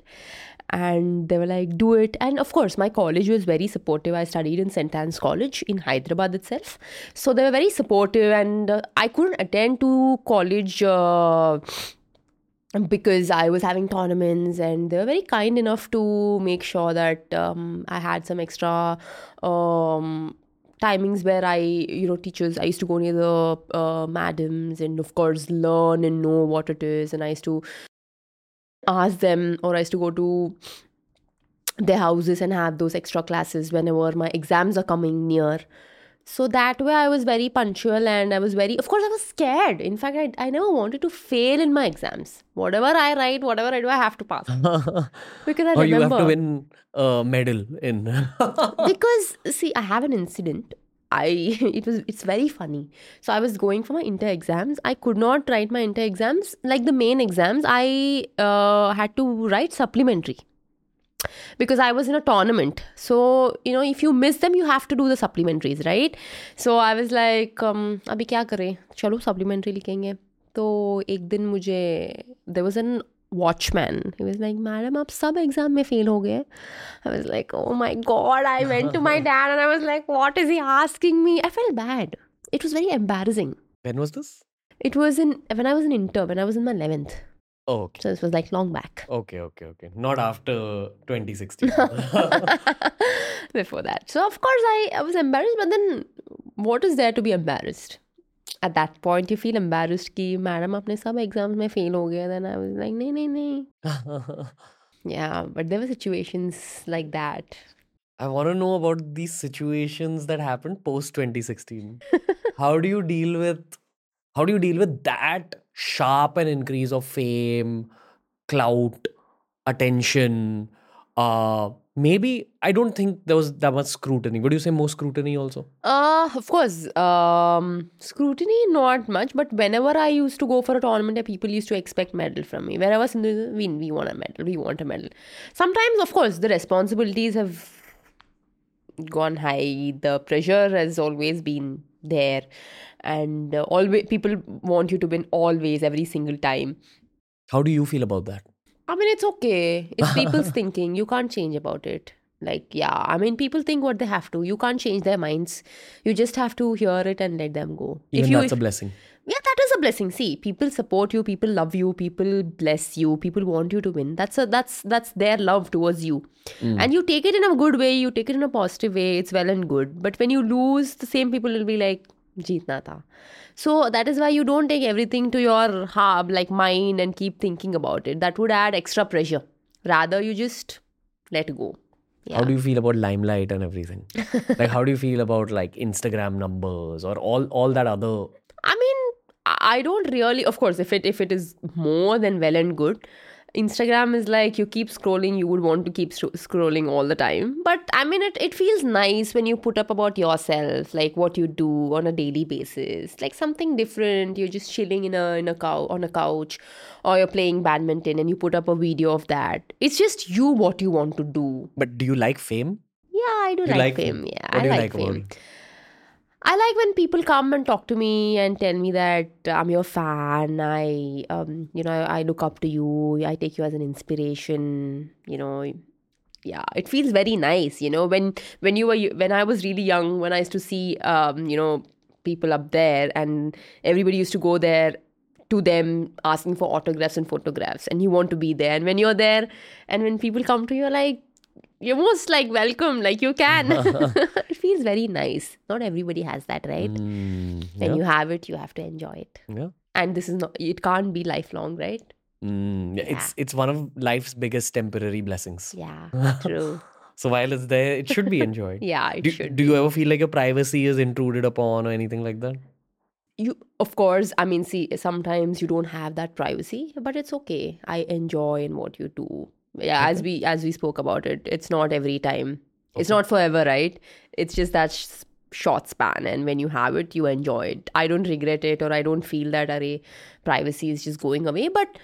and they were like do it. And of course my college was very supportive. I studied in st anne's college in hyderabad itself. So they were very supportive and uh, i couldn't attend to college uh, because I was having tournaments and they were very kind enough to make sure that um, I had some extra um, timings where I, you know, teachers, I used to go near the uh, madams and, of course, learn and know what it is. And I used to ask them, or I used to go to their houses and have those extra classes whenever my exams are coming near. So that way I was very punctual and I was very, of course, I was scared. In fact, I, I never wanted to fail in my exams. Whatever I write, whatever I do, I have to pass. Because I or remember. you have to win a medal in. because see i have an incident i it was it's very funny so i was going for my inter exams i could not write my inter exams like the main exams i uh, had to write supplementary because i was in a tournament so you know if you miss them you have to do the supplementaries right so i was like um, अभी क्या करें चलो supplementary लिखेंगे तो एक दिन मुझे there was an watchman he was like madam आप सब exam में fail हो गए I was like oh my god I went to my dad and I was like what is he asking me I felt bad it was very embarrassing when was this? it was in when I was an intern when I was in my 11th Oh, okay. so this was like long back Okay, okay, okay. Not after 2016. before that. So of course I, I was embarrassed, but then what is there to be embarrassed? At that point you feel embarrassed कि madam अपने सब exams में fail हो गया then I was like नहीं नहीं नहीं yeah but there were situations like that I want to know about these situations that happened post 2016. how do you deal with how do you deal with that sharp an increase of fame, clout, attention? Uh maybe I don't think there was that much scrutiny. Would you say more scrutiny also? uh of course um scrutiny not much but whenever I used to go for a tournament people used to expect medal from me whenever we win we want a medal we want a medal sometimes of course the responsibilities have gone high the pressure has always been there and uh, always people want you to win always every single time How do you feel about that? I mean it's okay. It's people's thinking you can't change about it. Like yeah i mean people think what they have to. You can't change their minds. You just have to hear it and let them go. Even if you that's a blessing. yeah that is a blessing. See people support you people love you people bless you people want you to win. That's a that's that's their love towards you. Mm. And you take it in a good way you take it in a positive way it's well and good. But when you lose the same people will be like jeetna tha so that is why you don't take everything to your heart like mind and keep thinking about it. That would add extra pressure. Rather you just let go. How do you feel about limelight and everything? like how do you feel about like Instagram numbers or all all that other? I mean, I I don't really. Of course, if it if it is more than well and good, Instagram is like you keep scrolling. You would want to keep scrolling all the time. But I mean, it it feels nice when you put up about yourself, like what you do on a daily basis, like something different. You're just chilling in a in a cow on a couch, or you're playing badminton and you put up a video of that. It's just you what you want to do. but do you like fame? Yeah, I do like, like fame. Yeah, What I do like, like fame. it? I like when people come and talk to me and tell me that I'm your fan. I, um, you know, I, look up to you. I take you as an inspiration. You know, yeah, it feels very nice. You know, when when you were when I was really young, when I used to see, um, you know, people up there, and everybody used to go there to them asking for autographs and photographs, and you want to be there. And when you're there, and when people come to you, like you're most like welcome like you can. It feels very nice. Not everybody has that right? Mm, when you have it you have to enjoy it. Yeah. and this is not it can't be lifelong right? Mm, yeah, It's it's one of life's biggest temporary blessings. yeah true. So while it's there, it should be enjoyed. yeah it do, should do you ever feel like your privacy is intruded upon or anything like that? you of course i mean see sometimes you don't have that privacy but it's okay. I enjoy in what you do yeah as we as we spoke about it it's not every time. It's not forever right? It's just that sh- short span and when you have it you enjoy it. I don't regret it or i don't feel that array privacy is just going away. But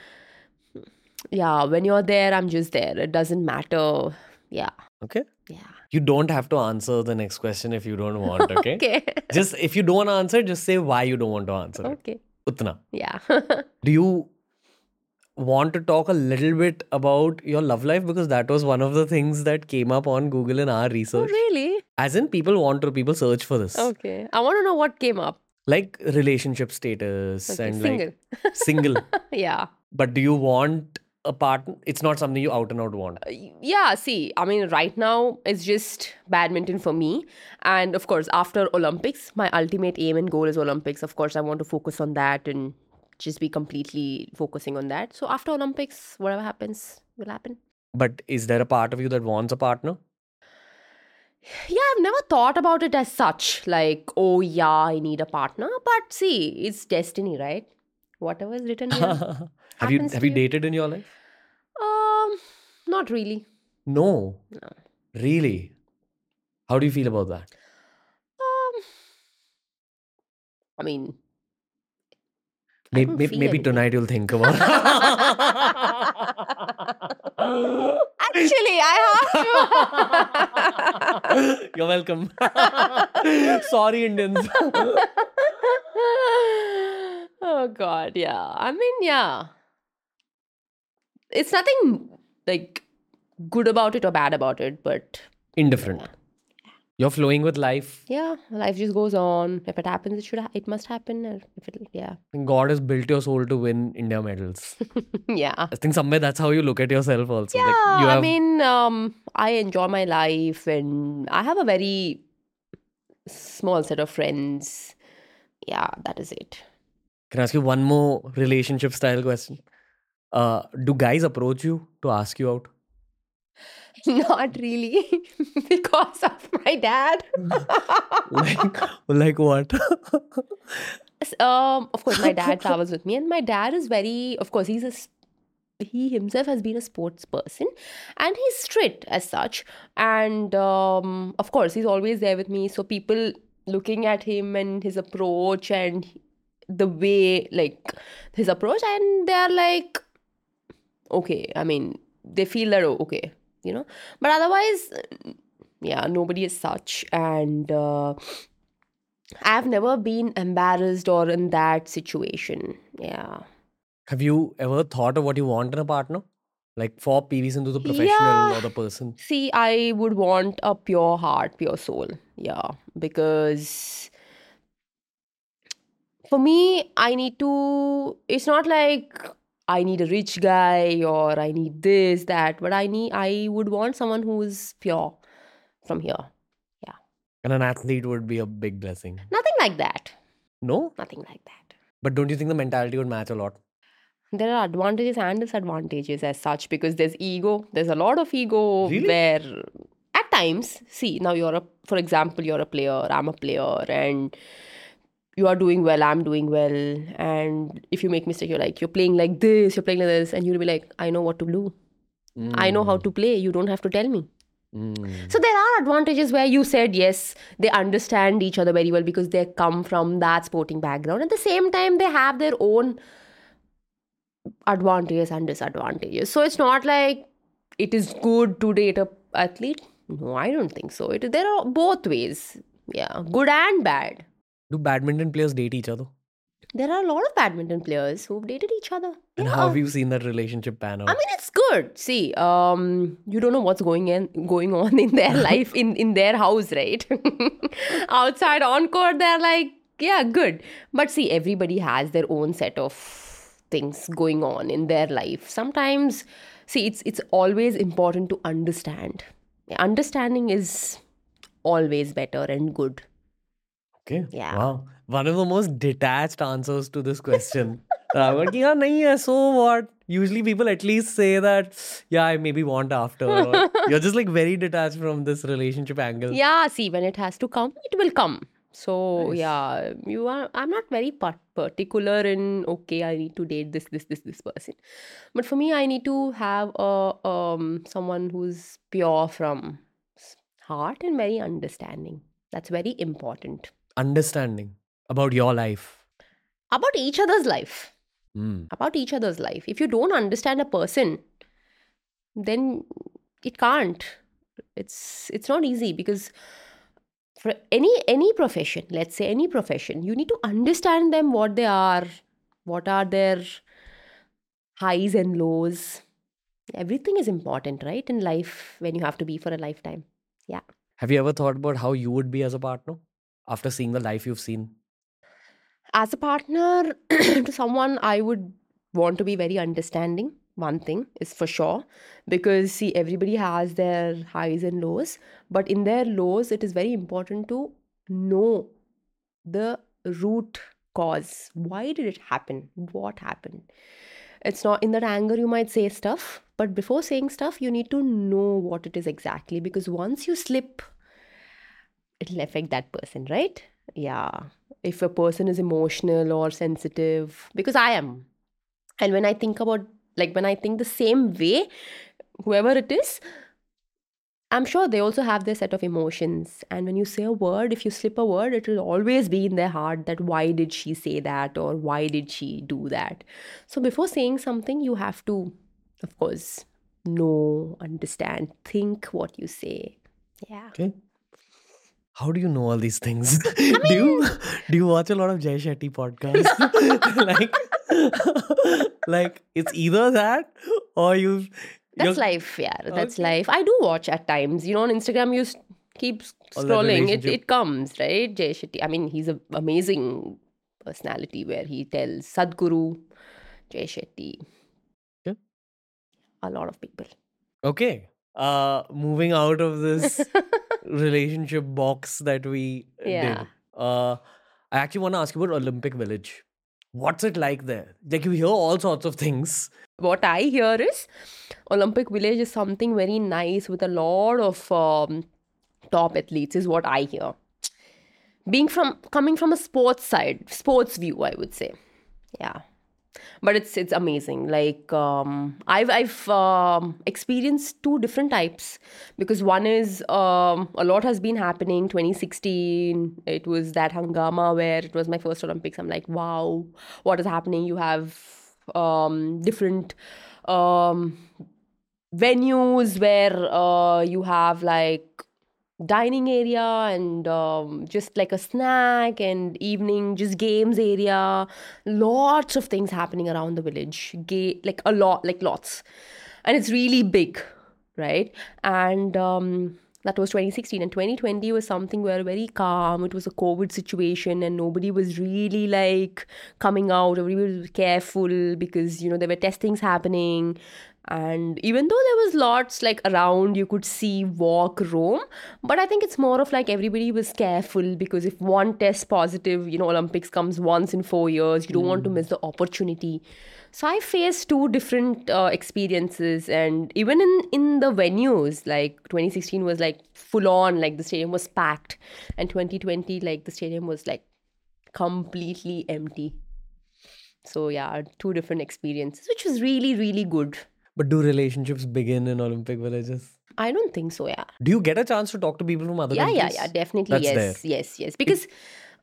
yeah when you're there i'm just there. It doesn't matter. Yeah. Okay. yeah. You don't have to answer the next question if you don't want, okay? okay. Just if you don't want to answer, just say why you don't want to answer. it. okay. Utna. yeah. Do you want to talk a little bit about your love life because that was one of the things that came up on Google in our research. Oh, research. really? As in, people want to, people search for this. Okay. I want to know what came up. Like relationship status Okay, and single. like single. yeah. But do you want a partner? It's not something you out and out want. Uh, Yeah, see, I mean, right now it's just badminton for me. And of course, after Olympics, my ultimate aim and goal is Olympics. Of course, I want to focus on that and just be completely focusing on that. So after Olympics, whatever happens will happen. But is there a part of you that wants a partner? Yeah, I've never thought about it as such. Like, oh, yeah, I need a partner. But see, it's destiny, right? Whatever is written here. have you have you you. dated in your life? um, not really. No. No. Really? How do you feel about that? Um, I mean, Maybe, maybe, maybe tonight you'll think about it. Actually, I have You're welcome. Sorry, Indians. oh God, yeah. I mean, yeah. It's nothing like good about it or bad about it, but Indifferent. You're flowing with life. yeah, life just goes on. If it happens, it should. Ha- it must happen. If it, yeah, God has built your soul to win India medals. yeah. I think somewhere that's how you look at yourself also. Yeah, like you have I mean, um, I enjoy my life and I have a very small set of friends. Yeah, that is it. Can I ask you one more relationship style question? Uh, do guys approach you to ask you out? Not really, because of my dad. Like, like what? um, of course, my dad travels with me, and my dad is very, of course, he's a he himself has been a sports person and he's strict as such. And um, of course he's always there with me. So people looking at him and his approach and the way like his approach and they're like okay i mean they feel that oh, okay you know but otherwise yeah nobody is such and uh, i've never been embarrassed or in that situation yeah Have you ever thought of what you want in a partner? Like for PV Sindhu, the professional Yeah. or the person? See, I would want a pure heart, pure soul. Yeah, because for me, I need to, it's not like I need a rich guy or I need this, that, but I need, I would want someone who is pure from here. Yeah. And an athlete would be a big blessing. Nothing like that. No? Nothing like that. But don't you think the mentality would match a lot? There are advantages and disadvantages as such because there's ego. There's a lot of ego Really? where at times, see, now you're a, for example, you're a player, I'm a player, and you are doing well, I'm doing well. And if you make mistake, you're like, you're playing like this, you're playing like this, and you'll be like, I know what to do. I know how to play. You don't have to tell me. Mm. So there are advantages where you said yes, they understand each other very well because they come from that sporting background. At the same time, they have their own advantages and disadvantages. So it's not like it is good to date a athlete. No, I don't think so. It there are both ways. Yeah, good and bad. Do badminton players date each other? There are a lot of badminton players who've dated each other. And Yeah. how have you seen that relationship pan out? I mean, it's good. See, um, you don't know what's going in, going on in their life, in in their house, right? Outside on court, they're like, yeah, good. But see, everybody has their own set of things going on in their life. Sometimes, see, it's it's always important to understand. Understanding is always better and good. Okay. Yeah. Wow. One of the most detached answers to this question. Uh, but yeah, nahi hai, so what? Usually people at least say that, yeah, I maybe want after. You're just like very detached from this relationship angle. Yeah, see, when it has to come, it will come. So Nice. yeah, you are. I'm not very par- particular in okay. I need to date this, this, this, this person. But for me, I need to have a um someone who's pure from heart and very understanding. That's very important Understanding about your life. about each other's life. Hmm. About each other's life. If you don't understand a person, then it can't. It's it's not easy because for any any profession let's say any profession you need to understand them what they are what are their highs and lows. Everything is important, right? In life, when you have to be for a lifetime. Yeah. Have you ever thought about how you would be as a partner after seeing the life you've seen? As a partner to someone, I would want to be very understanding. One thing is for sure. Because, see, everybody has their highs and lows. But in their lows, it is very important to know the root cause. Why did it happen? What happened? It's not in that anger, you might say stuff. But before saying stuff, you need to know what it is exactly. Because once you slip, it'll affect that person, right? Yeah. If a person is emotional or sensitive, because I am. And when I think about, like, when I think the same way, whoever it is, I'm sure they also have their set of emotions. And when you say a word, if you slip a word, it will always be in their heart that why did she say that or why did she do that. So before saying something, you have to, of course, know, understand, think what you say. Yeah. Okay. How do you know all these things? do you do you watch a lot of Jay Shetty podcasts? like, like it's either that or you That's life, yeah. That's Okay. life. I do watch at times. You know, on Instagram, you keep s- All that scrolling. It, it comes, right? Jay Shetty. I mean, he's an amazing personality where he tells Sadhguru, Jay Shetty. Yeah. A lot of people. Okay. Uh moving out of this relationship box that we Yeah. did. Uh I actually want to ask you about Olympic Village. What's it like there? Like you hear all sorts of things. What I hear is Olympic Village is something very nice with a lot of um, top athletes, is what I hear. Being from coming from a sports side, sports view, I would say. Yeah. But it's it's amazing. Like um, I've I've um, experienced two different types because one is um, a lot has been happening. 2016, it was that hangama where it was my first Olympics. I'm like, wow, what is happening? You have um, different um, venues where uh, you have like dining area and um, just like a snack and evening just games area. Lots of things happening around the village. Ga- like a lot like lots. And it's really big right? And um, that was 2016 and 2020 was something where very calm. It was a covid situation and nobody was really like coming out. Everybody was careful because you know there were testings happening and even though there was lots like around you could see walk roam but i think it's more of like everybody was careful because if one test positive you know olympics comes once in 4 years you don't want to miss the opportunity. So i faced two different uh, experiences and even in in the venues like 2016 was like full on like the stadium was packed and 2020 like the stadium was like completely empty. So yeah two different experiences which was really really good But do relationships begin in Olympic villages? I don't think so. Yeah. Do you get a chance to talk to people from other Yeah, yeah, countries? yeah. Definitely. That's yes, yes, yes. Because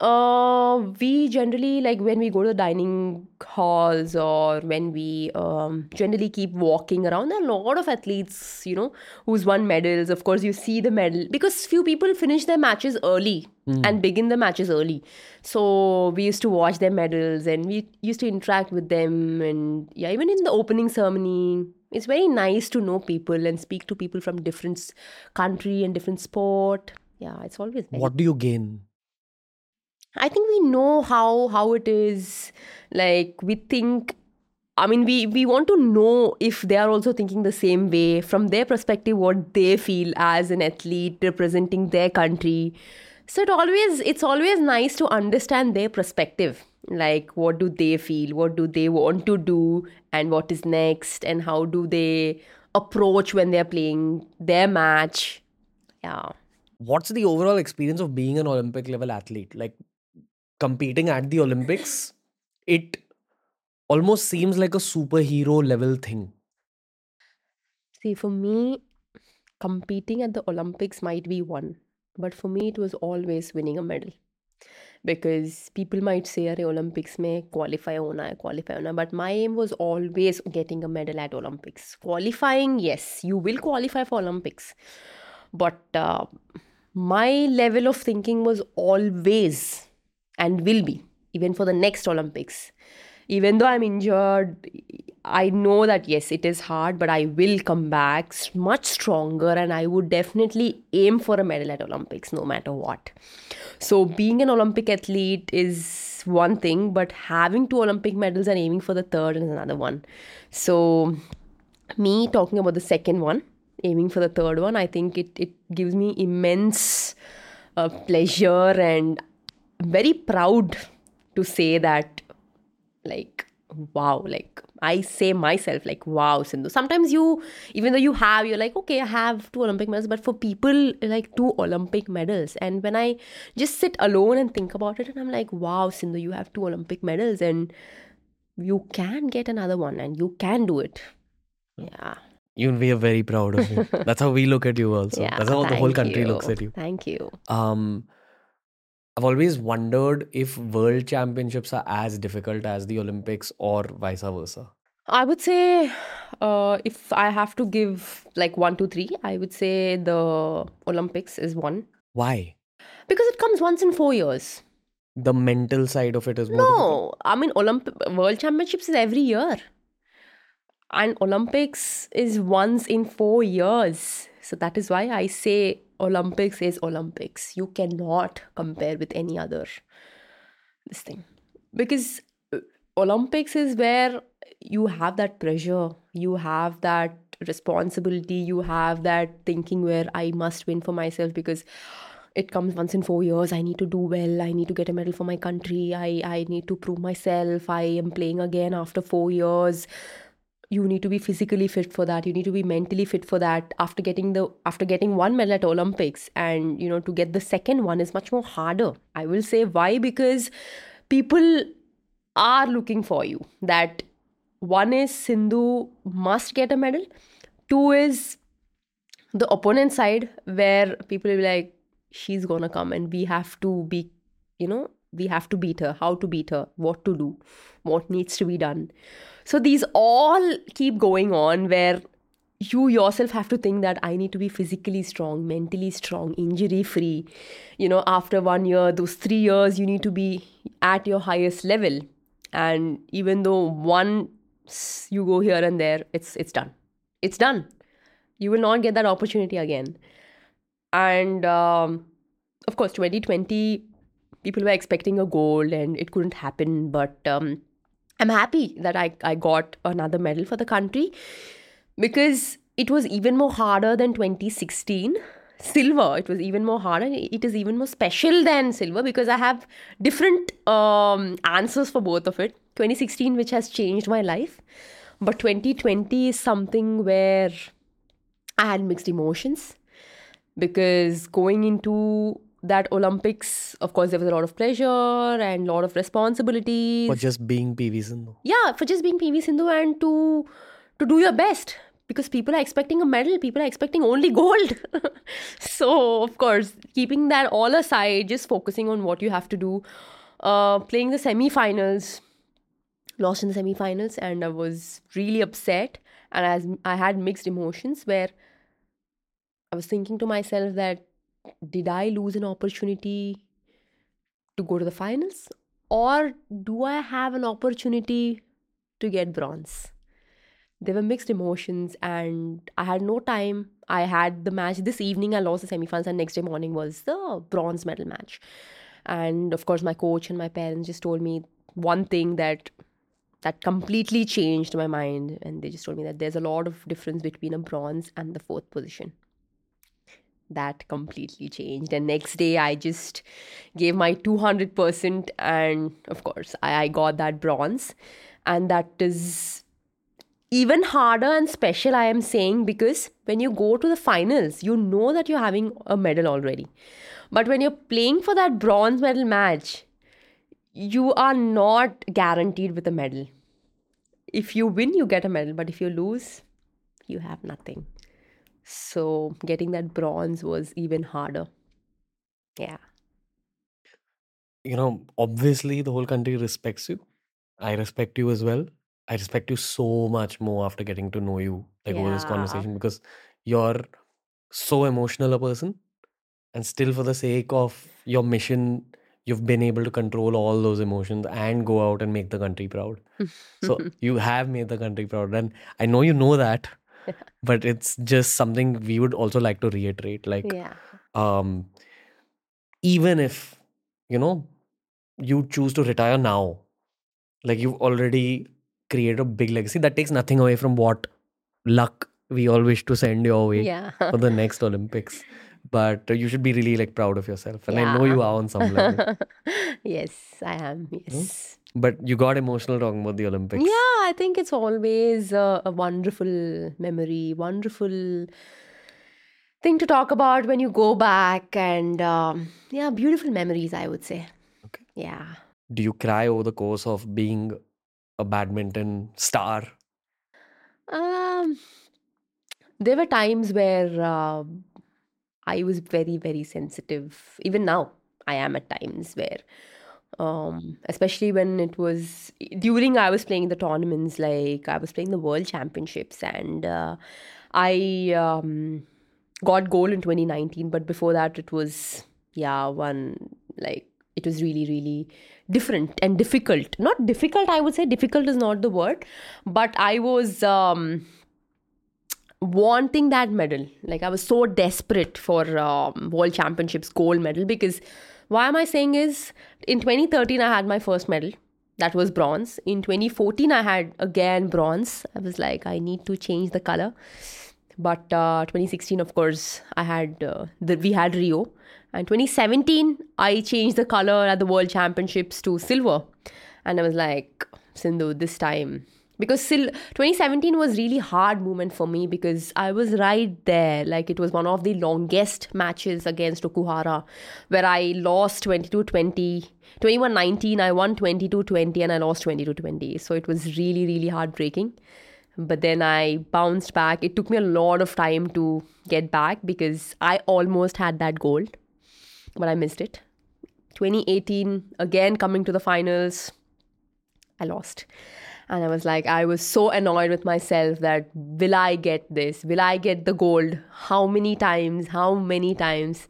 uh, we generally like when we go to the dining halls or when we um, generally keep walking around. There are a lot of athletes, you know, who's won medals. Of course, you see the medal because few people finish their matches early and begin the matches early. So we used to watch their medals and we used to interact with them. And yeah, even in the opening ceremony, it's very nice to know people and speak to people from different country and different sport. Yeah, it's always very What do you gain? I think we know how how it is. Like we think I mean we we want to know if they are also thinking the same way from their perspective what they feel as an athlete representing their country. So it always it's always nice to understand their perspective. Like what do they feel? What do they want to do and what is next and how do they approach when they're playing their match. Yeah. What's the overall experience of being an Olympic level athlete? Like competing at the Olympics, it almost seems like a superhero level thing. See, for me, competing at the Olympics might be one, but for me, it was always winning a medal Because people might say, अरे Olympics में qualify होना है, qualify होना है, but my aim was always getting a medal at Olympics. Qualifying, yes, you will qualify for Olympics, but uh, my level of thinking was always and will be even for the next Olympics even though I'm injured, I know that yes, it is hard, but I will come back much stronger and I would definitely aim for a medal at Olympics no matter what. So, being an Olympic athlete is one thing, but having two Olympic medals and aiming for the third is another one. So, me talking about the second one, aiming for the third one, I think it, it gives me immense uh, pleasure and very proud to say that like wow like i say myself like wow sindhu sometimes you even though you have you're like okay i have two olympic medals but for people like two olympic medals and when i just sit alone and think about it and i'm like wow sindhu you have two olympic medals and you can get another one and you can do it yeah You we are very proud of you. That's how we look at you also. yeah That's how the whole country you. looks at you. thank you Um, I've always wondered if world championships are as difficult as the Olympics or vice versa. I would say uh, if I have to give like one, two, three, I would say the Olympics is one Why? because it comes once in four years. The mental side of it is more difficult. No, I mean Olymp- World Championships is every year, and Olympics is once in four years. So that is why I say Olympics is Olympics. You cannot compare with any other this thing because uh, Olympics is where you have that pressure, you have that responsibility, you have that thinking where I must win for myself because it comes once in four years. I need to do well. I need to get a medal for my country. I, I need to prove myself. I am playing again after four years. You need to be physically fit for that. You need to be mentally fit for that. After getting the after getting one medal at Olympics, and you know to get the second one is much more harder. I will say why because people are looking for you. That one is Sindhu must get a medal. Two is the opponent side where people will be like, she's gonna come and we have to be, you know, we have to beat her, how to beat her, what to do, what needs to be done. So these all keep going on where you yourself have to think that I need to be physically strong, mentally strong, injury free. You know, after one year, those three years, you need to be at your highest level. And even though once you go here and there, it's it's done. It's done. You will not get that opportunity again. And um, of course, 2020, people were expecting a gold and it couldn't happen. But um, I'm happy that I, I got another medal for the country because it was even more harder than 2016 silver it was even more harder. It is even more special than silver because i have different um, answers for both of it. 2016 which has changed my life but 2020 is something where i had mixed emotions because going into that olympics of course there was a lot of pleasure and a lot of responsibilities. For just being PV Sindhu. yeah for just being pv sindhu and to to do your best. Because people are expecting a medal. People are expecting only gold. So of course keeping that all aside just focusing on what you have to do. Uh, playing the semi-finals. Lost in the semi-finals and i was really upset. And as i had mixed emotions where i was thinking to myself that did i lose an opportunity to go to the finals? Or do i have an opportunity to get bronze? There were mixed emotions and i had no time. I had the match this evening i lost the semifinals and next day morning was the bronze medal match. And of course my coach and my parents just told me one thing that that completely changed my mind. And they just told me that there's a lot of difference between a bronze and the fourth position that completely changed. And next day i just gave my 200% and of course i, I got that bronze. And that is even harder and special i am saying because when you go to the finals you know that you're having a medal already. But when you're playing for that bronze medal match you are not guaranteed with a medal. If you win you get a medal. But if you lose you have nothing so getting that bronze was even harder yeah You know, obviously the whole country respects you. I respect you as well. I respect you so much more after getting to know you, like over this Yeah. conversation, because you're so emotional a person, and still for the sake of your mission, you've been able to control all those emotions and go out and make the country proud. so you have made the country proud, and I know you know that, but it's just something we would also like to reiterate. Like, Yeah. um, even if you know you choose to retire now, like you've already created a big legacy. That takes nothing away from what luck we all wish to send your way Yeah. for the next Olympics. But you should be really like proud of yourself, and I know you are on some level. yes, I am. Yes. But you got emotional talking about the Olympics. Yeah, I think it's always a, a wonderful memory, wonderful thing to talk about when you go back, and um, yeah, beautiful memories, I would say. Okay. Yeah. Do you cry over the course of being a badminton star? Um, there were times where uh, I was very, very sensitive. Even now, I am at times where, um, especially when it was during I was playing the tournaments, like I was playing the World Championships, and uh, I um, got gold in 2019. But before that, it was yeah one like it was really, really different and difficult. Not difficult, I would say. Difficult is not the word, but I was. Um, wanting that medal. Like i was so desperate for um, world championships gold medal because why am i saying is in 2013 i had my first medal. That was bronze. In 2014 i had again bronze. I was like i need to change the color. But uh, 2016 of course i had uh, the, we had rio. And 2017 i changed the color at the world championships to silver. And i was like sindhu this time because sil- 2017 was really hard moment for me because i was right there like it was one of the longest matches against okuhara where i lost 22-20 21-19 i won 22-20 and i lost 22-20 so it was really really heartbreaking but then I bounced back. It took me a lot of time to get back because I almost had that gold, but I missed it. 2018, again coming to the finals, I lost. And I was like, I was so annoyed with myself that will I get this? Will I get the gold? How many times? How many times?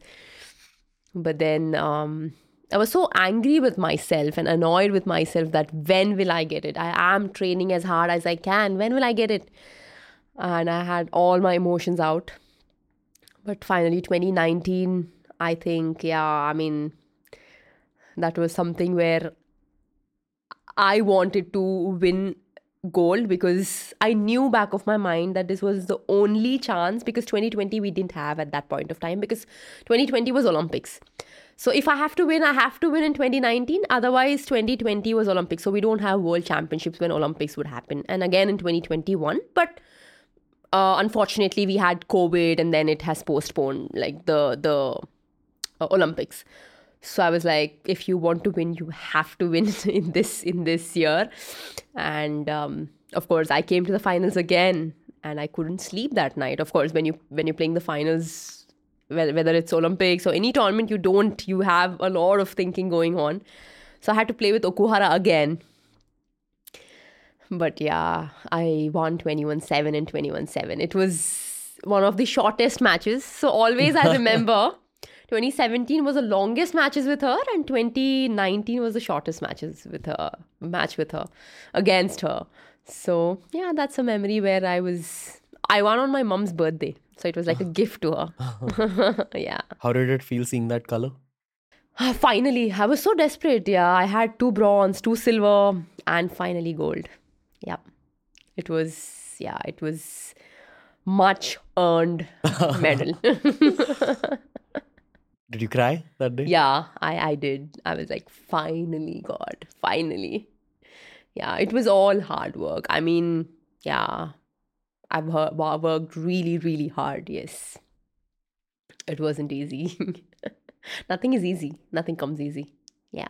But then um, I was so angry with myself and annoyed with myself that when will I get it? I am training as hard as I can. When will I get it? And I had all my emotions out. But finally, 2019, I think, yeah, I mean, that was something where I wanted to win gold because I knew back of my mind that this was the only chance because 2020 we didn't have at that point of time because 2020 was Olympics. So if I have to win, I have to win in 2019. Otherwise, 2020 was Olympics. So we don't have world championships when Olympics would happen. And again in 2021. But uh, unfortunately, we had COVID and then it has postponed like the the uh, Olympics. So I was like, if you want to win, you have to win in this in this year. And um, of course, I came to the finals again, and I couldn't sleep that night. Of course, when you when you're playing the finals, whether whether it's Olympics or any tournament, you don't you have a lot of thinking going on. So I had to play with Okuhara again. But yeah, I won 21 7 and 21 7. It was one of the shortest matches. So always I remember 2017 was the longest matches with her, and 2019 was the shortest matches with her, match with her, against her. So yeah, that's a memory where I was, I won on my mom's birthday. So it was like a gift to her. yeah. How did it feel seeing that color? Ah, finally, I was so desperate. Yeah, I had two bronze, two silver, and finally gold. Yeah, it was. Yeah, it was much earned medal. Did you cry that day? yeah, I I did. I was like, finally, God, finally. Yeah, it was all hard work. I mean, yeah, I've heard, worked really, really hard. Yes, it wasn't easy. Nothing is easy. Nothing comes easy. Yeah.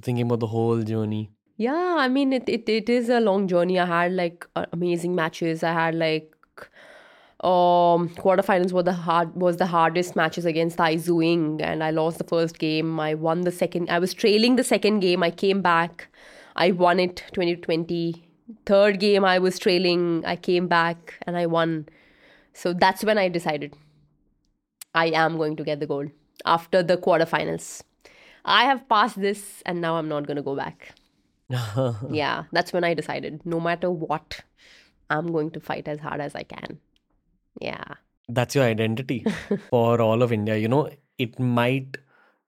Thinking about the whole journey. Yeah, I mean it, it it is a long journey. I had like uh, amazing matches. I had like um quarterfinals were the hard was the hardest matches against Tai Tzu-ying and I lost the first game. I won the second I was trailing the second game. I came back. I won it 2020. Third game I was trailing. I came back and I won. So that's when I decided I am going to get the gold after the quarterfinals. I have passed this and now I'm not going to go back. yeah, that's when I decided no matter what, I'm going to fight as hard as I can. Yeah. That's your identity for all of India. You know, it might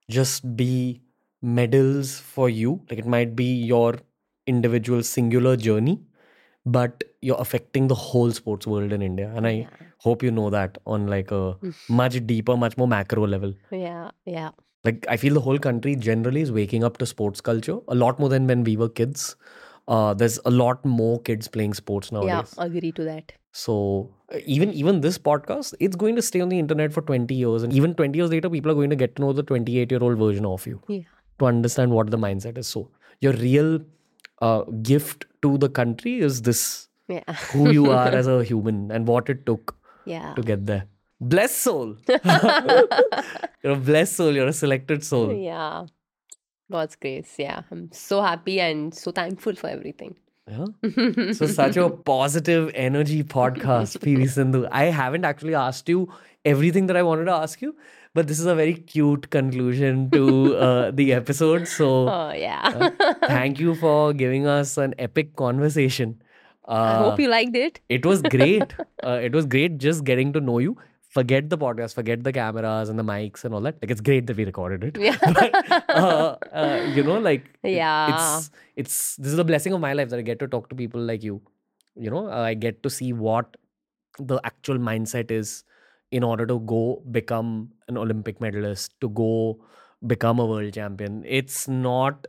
just be medals for you, like it might be your individual singular journey, but you're affecting the whole sports world in India. And I Yeah. hope you know that on like a much deeper, much more macro level. Yeah. Yeah. like i feel the whole country generally is waking up to sports culture a lot more than when we were kids uh, there's a lot more kids playing sports nowadays. Yeah. Agree to that. so even even this podcast it's going to stay on the internet for 20 years and even 20 years later people are going to get to know the 28 year old version of you Yeah. to understand what the mindset is so your real uh, gift to the country is this Yeah. who you are as a human and what it took Yeah. to get there blessed soul you're a blessed soul you're a selected soul Yeah. God's grace. Yeah. I'm so happy and so thankful for everything. Yeah. So such a positive energy podcast, PV Sindhu. I haven't actually asked you everything that I wanted to ask you, but this is a very cute conclusion to uh, the episode. So Oh, yeah. thank you for giving us an epic conversation. Uh, I hope you liked it. it was great. uh, it was great just getting to know you. Forget the podcast, forget the cameras and the mics and all that. Like it's great that we recorded it. Yeah. but, uh, uh, you know, like Yeah. it's it's this is a blessing of my life that I get to talk to people like you. You know, uh, I get to see what the actual mindset is in order to go become an Olympic medalist, to go become a world champion. It's not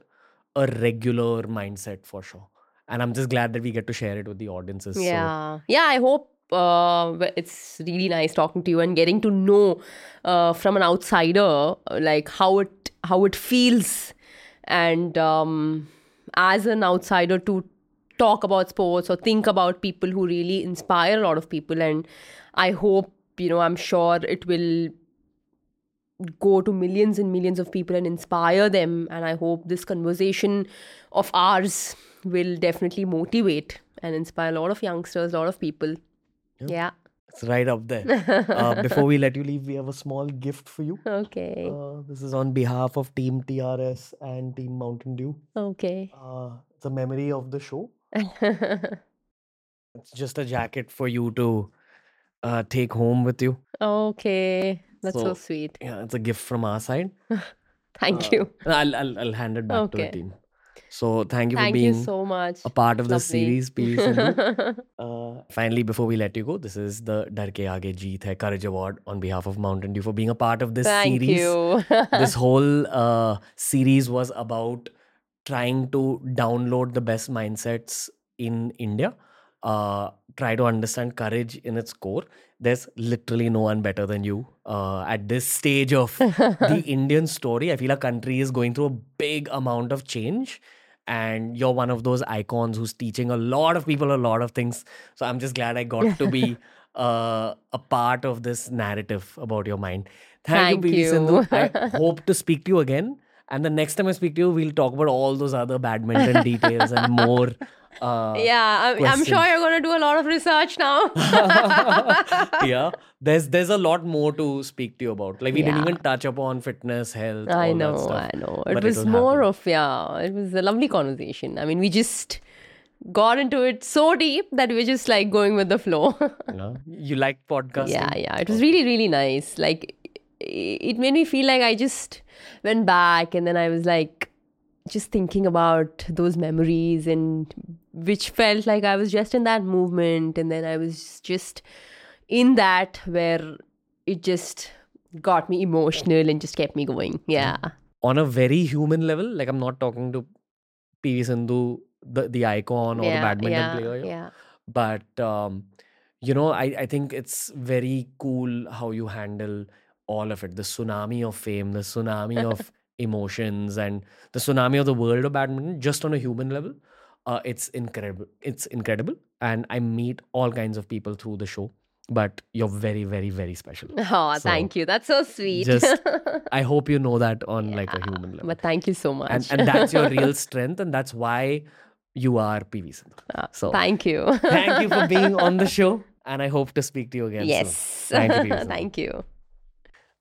a regular mindset for sure. And I'm just glad that we get to share it with the audiences. So, Yeah. Yeah, I hope uh, it's really nice talking to you and getting to know uh, from an outsider uh, like how it how it feels. And um, as an outsider to talk about sports or think about people who really inspire a lot of people. And I hope you know I'm sure it will go to millions and millions of people and inspire them. And I hope this conversation of ours will definitely motivate and inspire a lot of youngsters, a lot of people. Yeah. it's right up there. uh, before we let you leave, we have a small gift for you. Okay. Uh, this is on behalf of Team TRS and Team Mountain Dew. Okay. Uh, it's a memory of the show. It's just a jacket for you to uh, take home with you. okay. That's so, So- sweet. Yeah, it's a gift from our side. Thank Uh, you. I'll, I'll, I'll hand it back to the team. So thank you for Thank you being so much. a part of Lovely. series, Sindhu. Uh, finally, before we let you go, this is the Darr Ke Aage Jeet Hai Courage Award on behalf of Mountain Dew for being a part of this Thank series. you. this whole uh, series was about trying to download the best mindsets in India, uh, try to understand courage in its core. There's literally no one better than you uh, at this stage of the Indian story. I feel our country is going through a big amount of change. And you're one of those icons who's teaching a lot of people a lot of things. So I'm just glad I got to be uh, a part of this narrative about your mind. Thank, Thank you, PV Sindhu. you. I hope to speak to you again. And the next time I speak to you, we'll talk about all those other badminton details and more. Uh, yeah, I'm, I'm sure you're going to do a lot of research now. yeah. There's there's a lot more to speak to you about. Like we didn't even touch upon fitness, health. I know. I know. but It was more happen. of, yeah, it was a lovely conversation. I mean, we just got into it so deep that we're just like going with the flow. Yeah. You like podcasting? yeah, yeah. It was really, really nice. Like, it made me feel like I just went back and then I was like, just thinking about those memories and which felt like I was just in that movement and then I was just in that where it just got me emotional and just kept me going. Yeah. On a very human level, like I'm not talking to PV Sindhu, the, the icon or yeah, the badminton yeah, player. Yeah. but um, you know I, I think it's very cool how you handle all of it the tsunami of fame the tsunami of emotions and the tsunami of the world of badminton just on a human level uh, it's incredible it's incredible and i meet all kinds of people through the show but you're very very very special Oh, So, thank you. That's so sweet. just i hope you know that on like a human level but thank you so much. and, and that's your real strength and that's why you are pv Sindhu. Uh, so thank you. thank you for being on the show and i hope to speak to you again soon. yes. Thank you, thank you.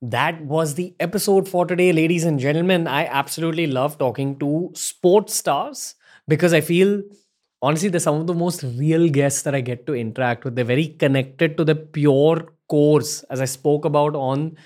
That was the episode for today, ladies and gentlemen. I absolutely love talking to sports stars because I feel honestly they're some of the most real guests that I get to interact with. They're very connected to the pure cores, as I spoke about on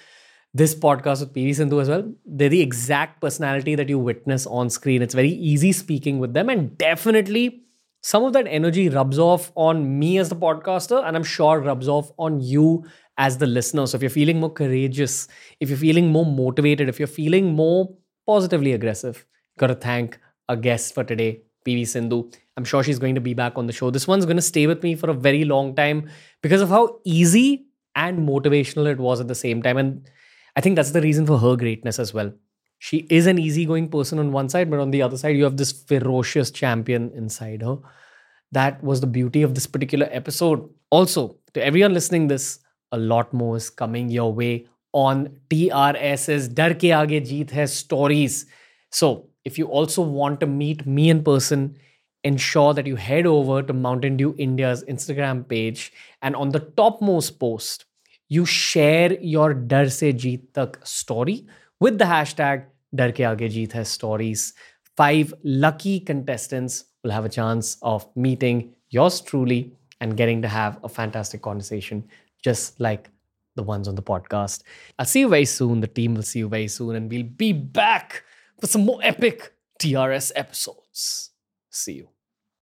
this podcast with PV Sindhu as well. They're the exact personality that you witness on screen. It's very easy speaking with them, and definitely some of that energy rubs off on me as the podcaster, and I'm sure rubs off on you as the listener. So if you're feeling more courageous, if you're feeling more motivated, if you're feeling more positively aggressive, got to thank a guest for today, PV Sindhu. I'm sure she's going to be back on the show. This one's going to stay with me for a very long time because of how easy and motivational it was at the same time. And I think that's the reason for her greatness as well. She is an easygoing person on one side, but on the other side, you have this ferocious champion inside her. That was the beauty of this particular episode. Also, to everyone listening this, a lot more is coming your way on TRS's Darr Ke Aage Jeet Hai stories. So, if you also want to meet me in person, ensure that you head over to Mountain Dew India's Instagram page and on the topmost post, you share your Dar Se Jeet Tak story with the hashtag Darr Ke Aage Jeet Hai stories. Five lucky contestants will have a chance of meeting yours truly and getting to have a fantastic conversation just like the ones on the podcast. I'll see you very soon. The team will see you very soon, and we'll be back for some more epic TRS episodes. See you.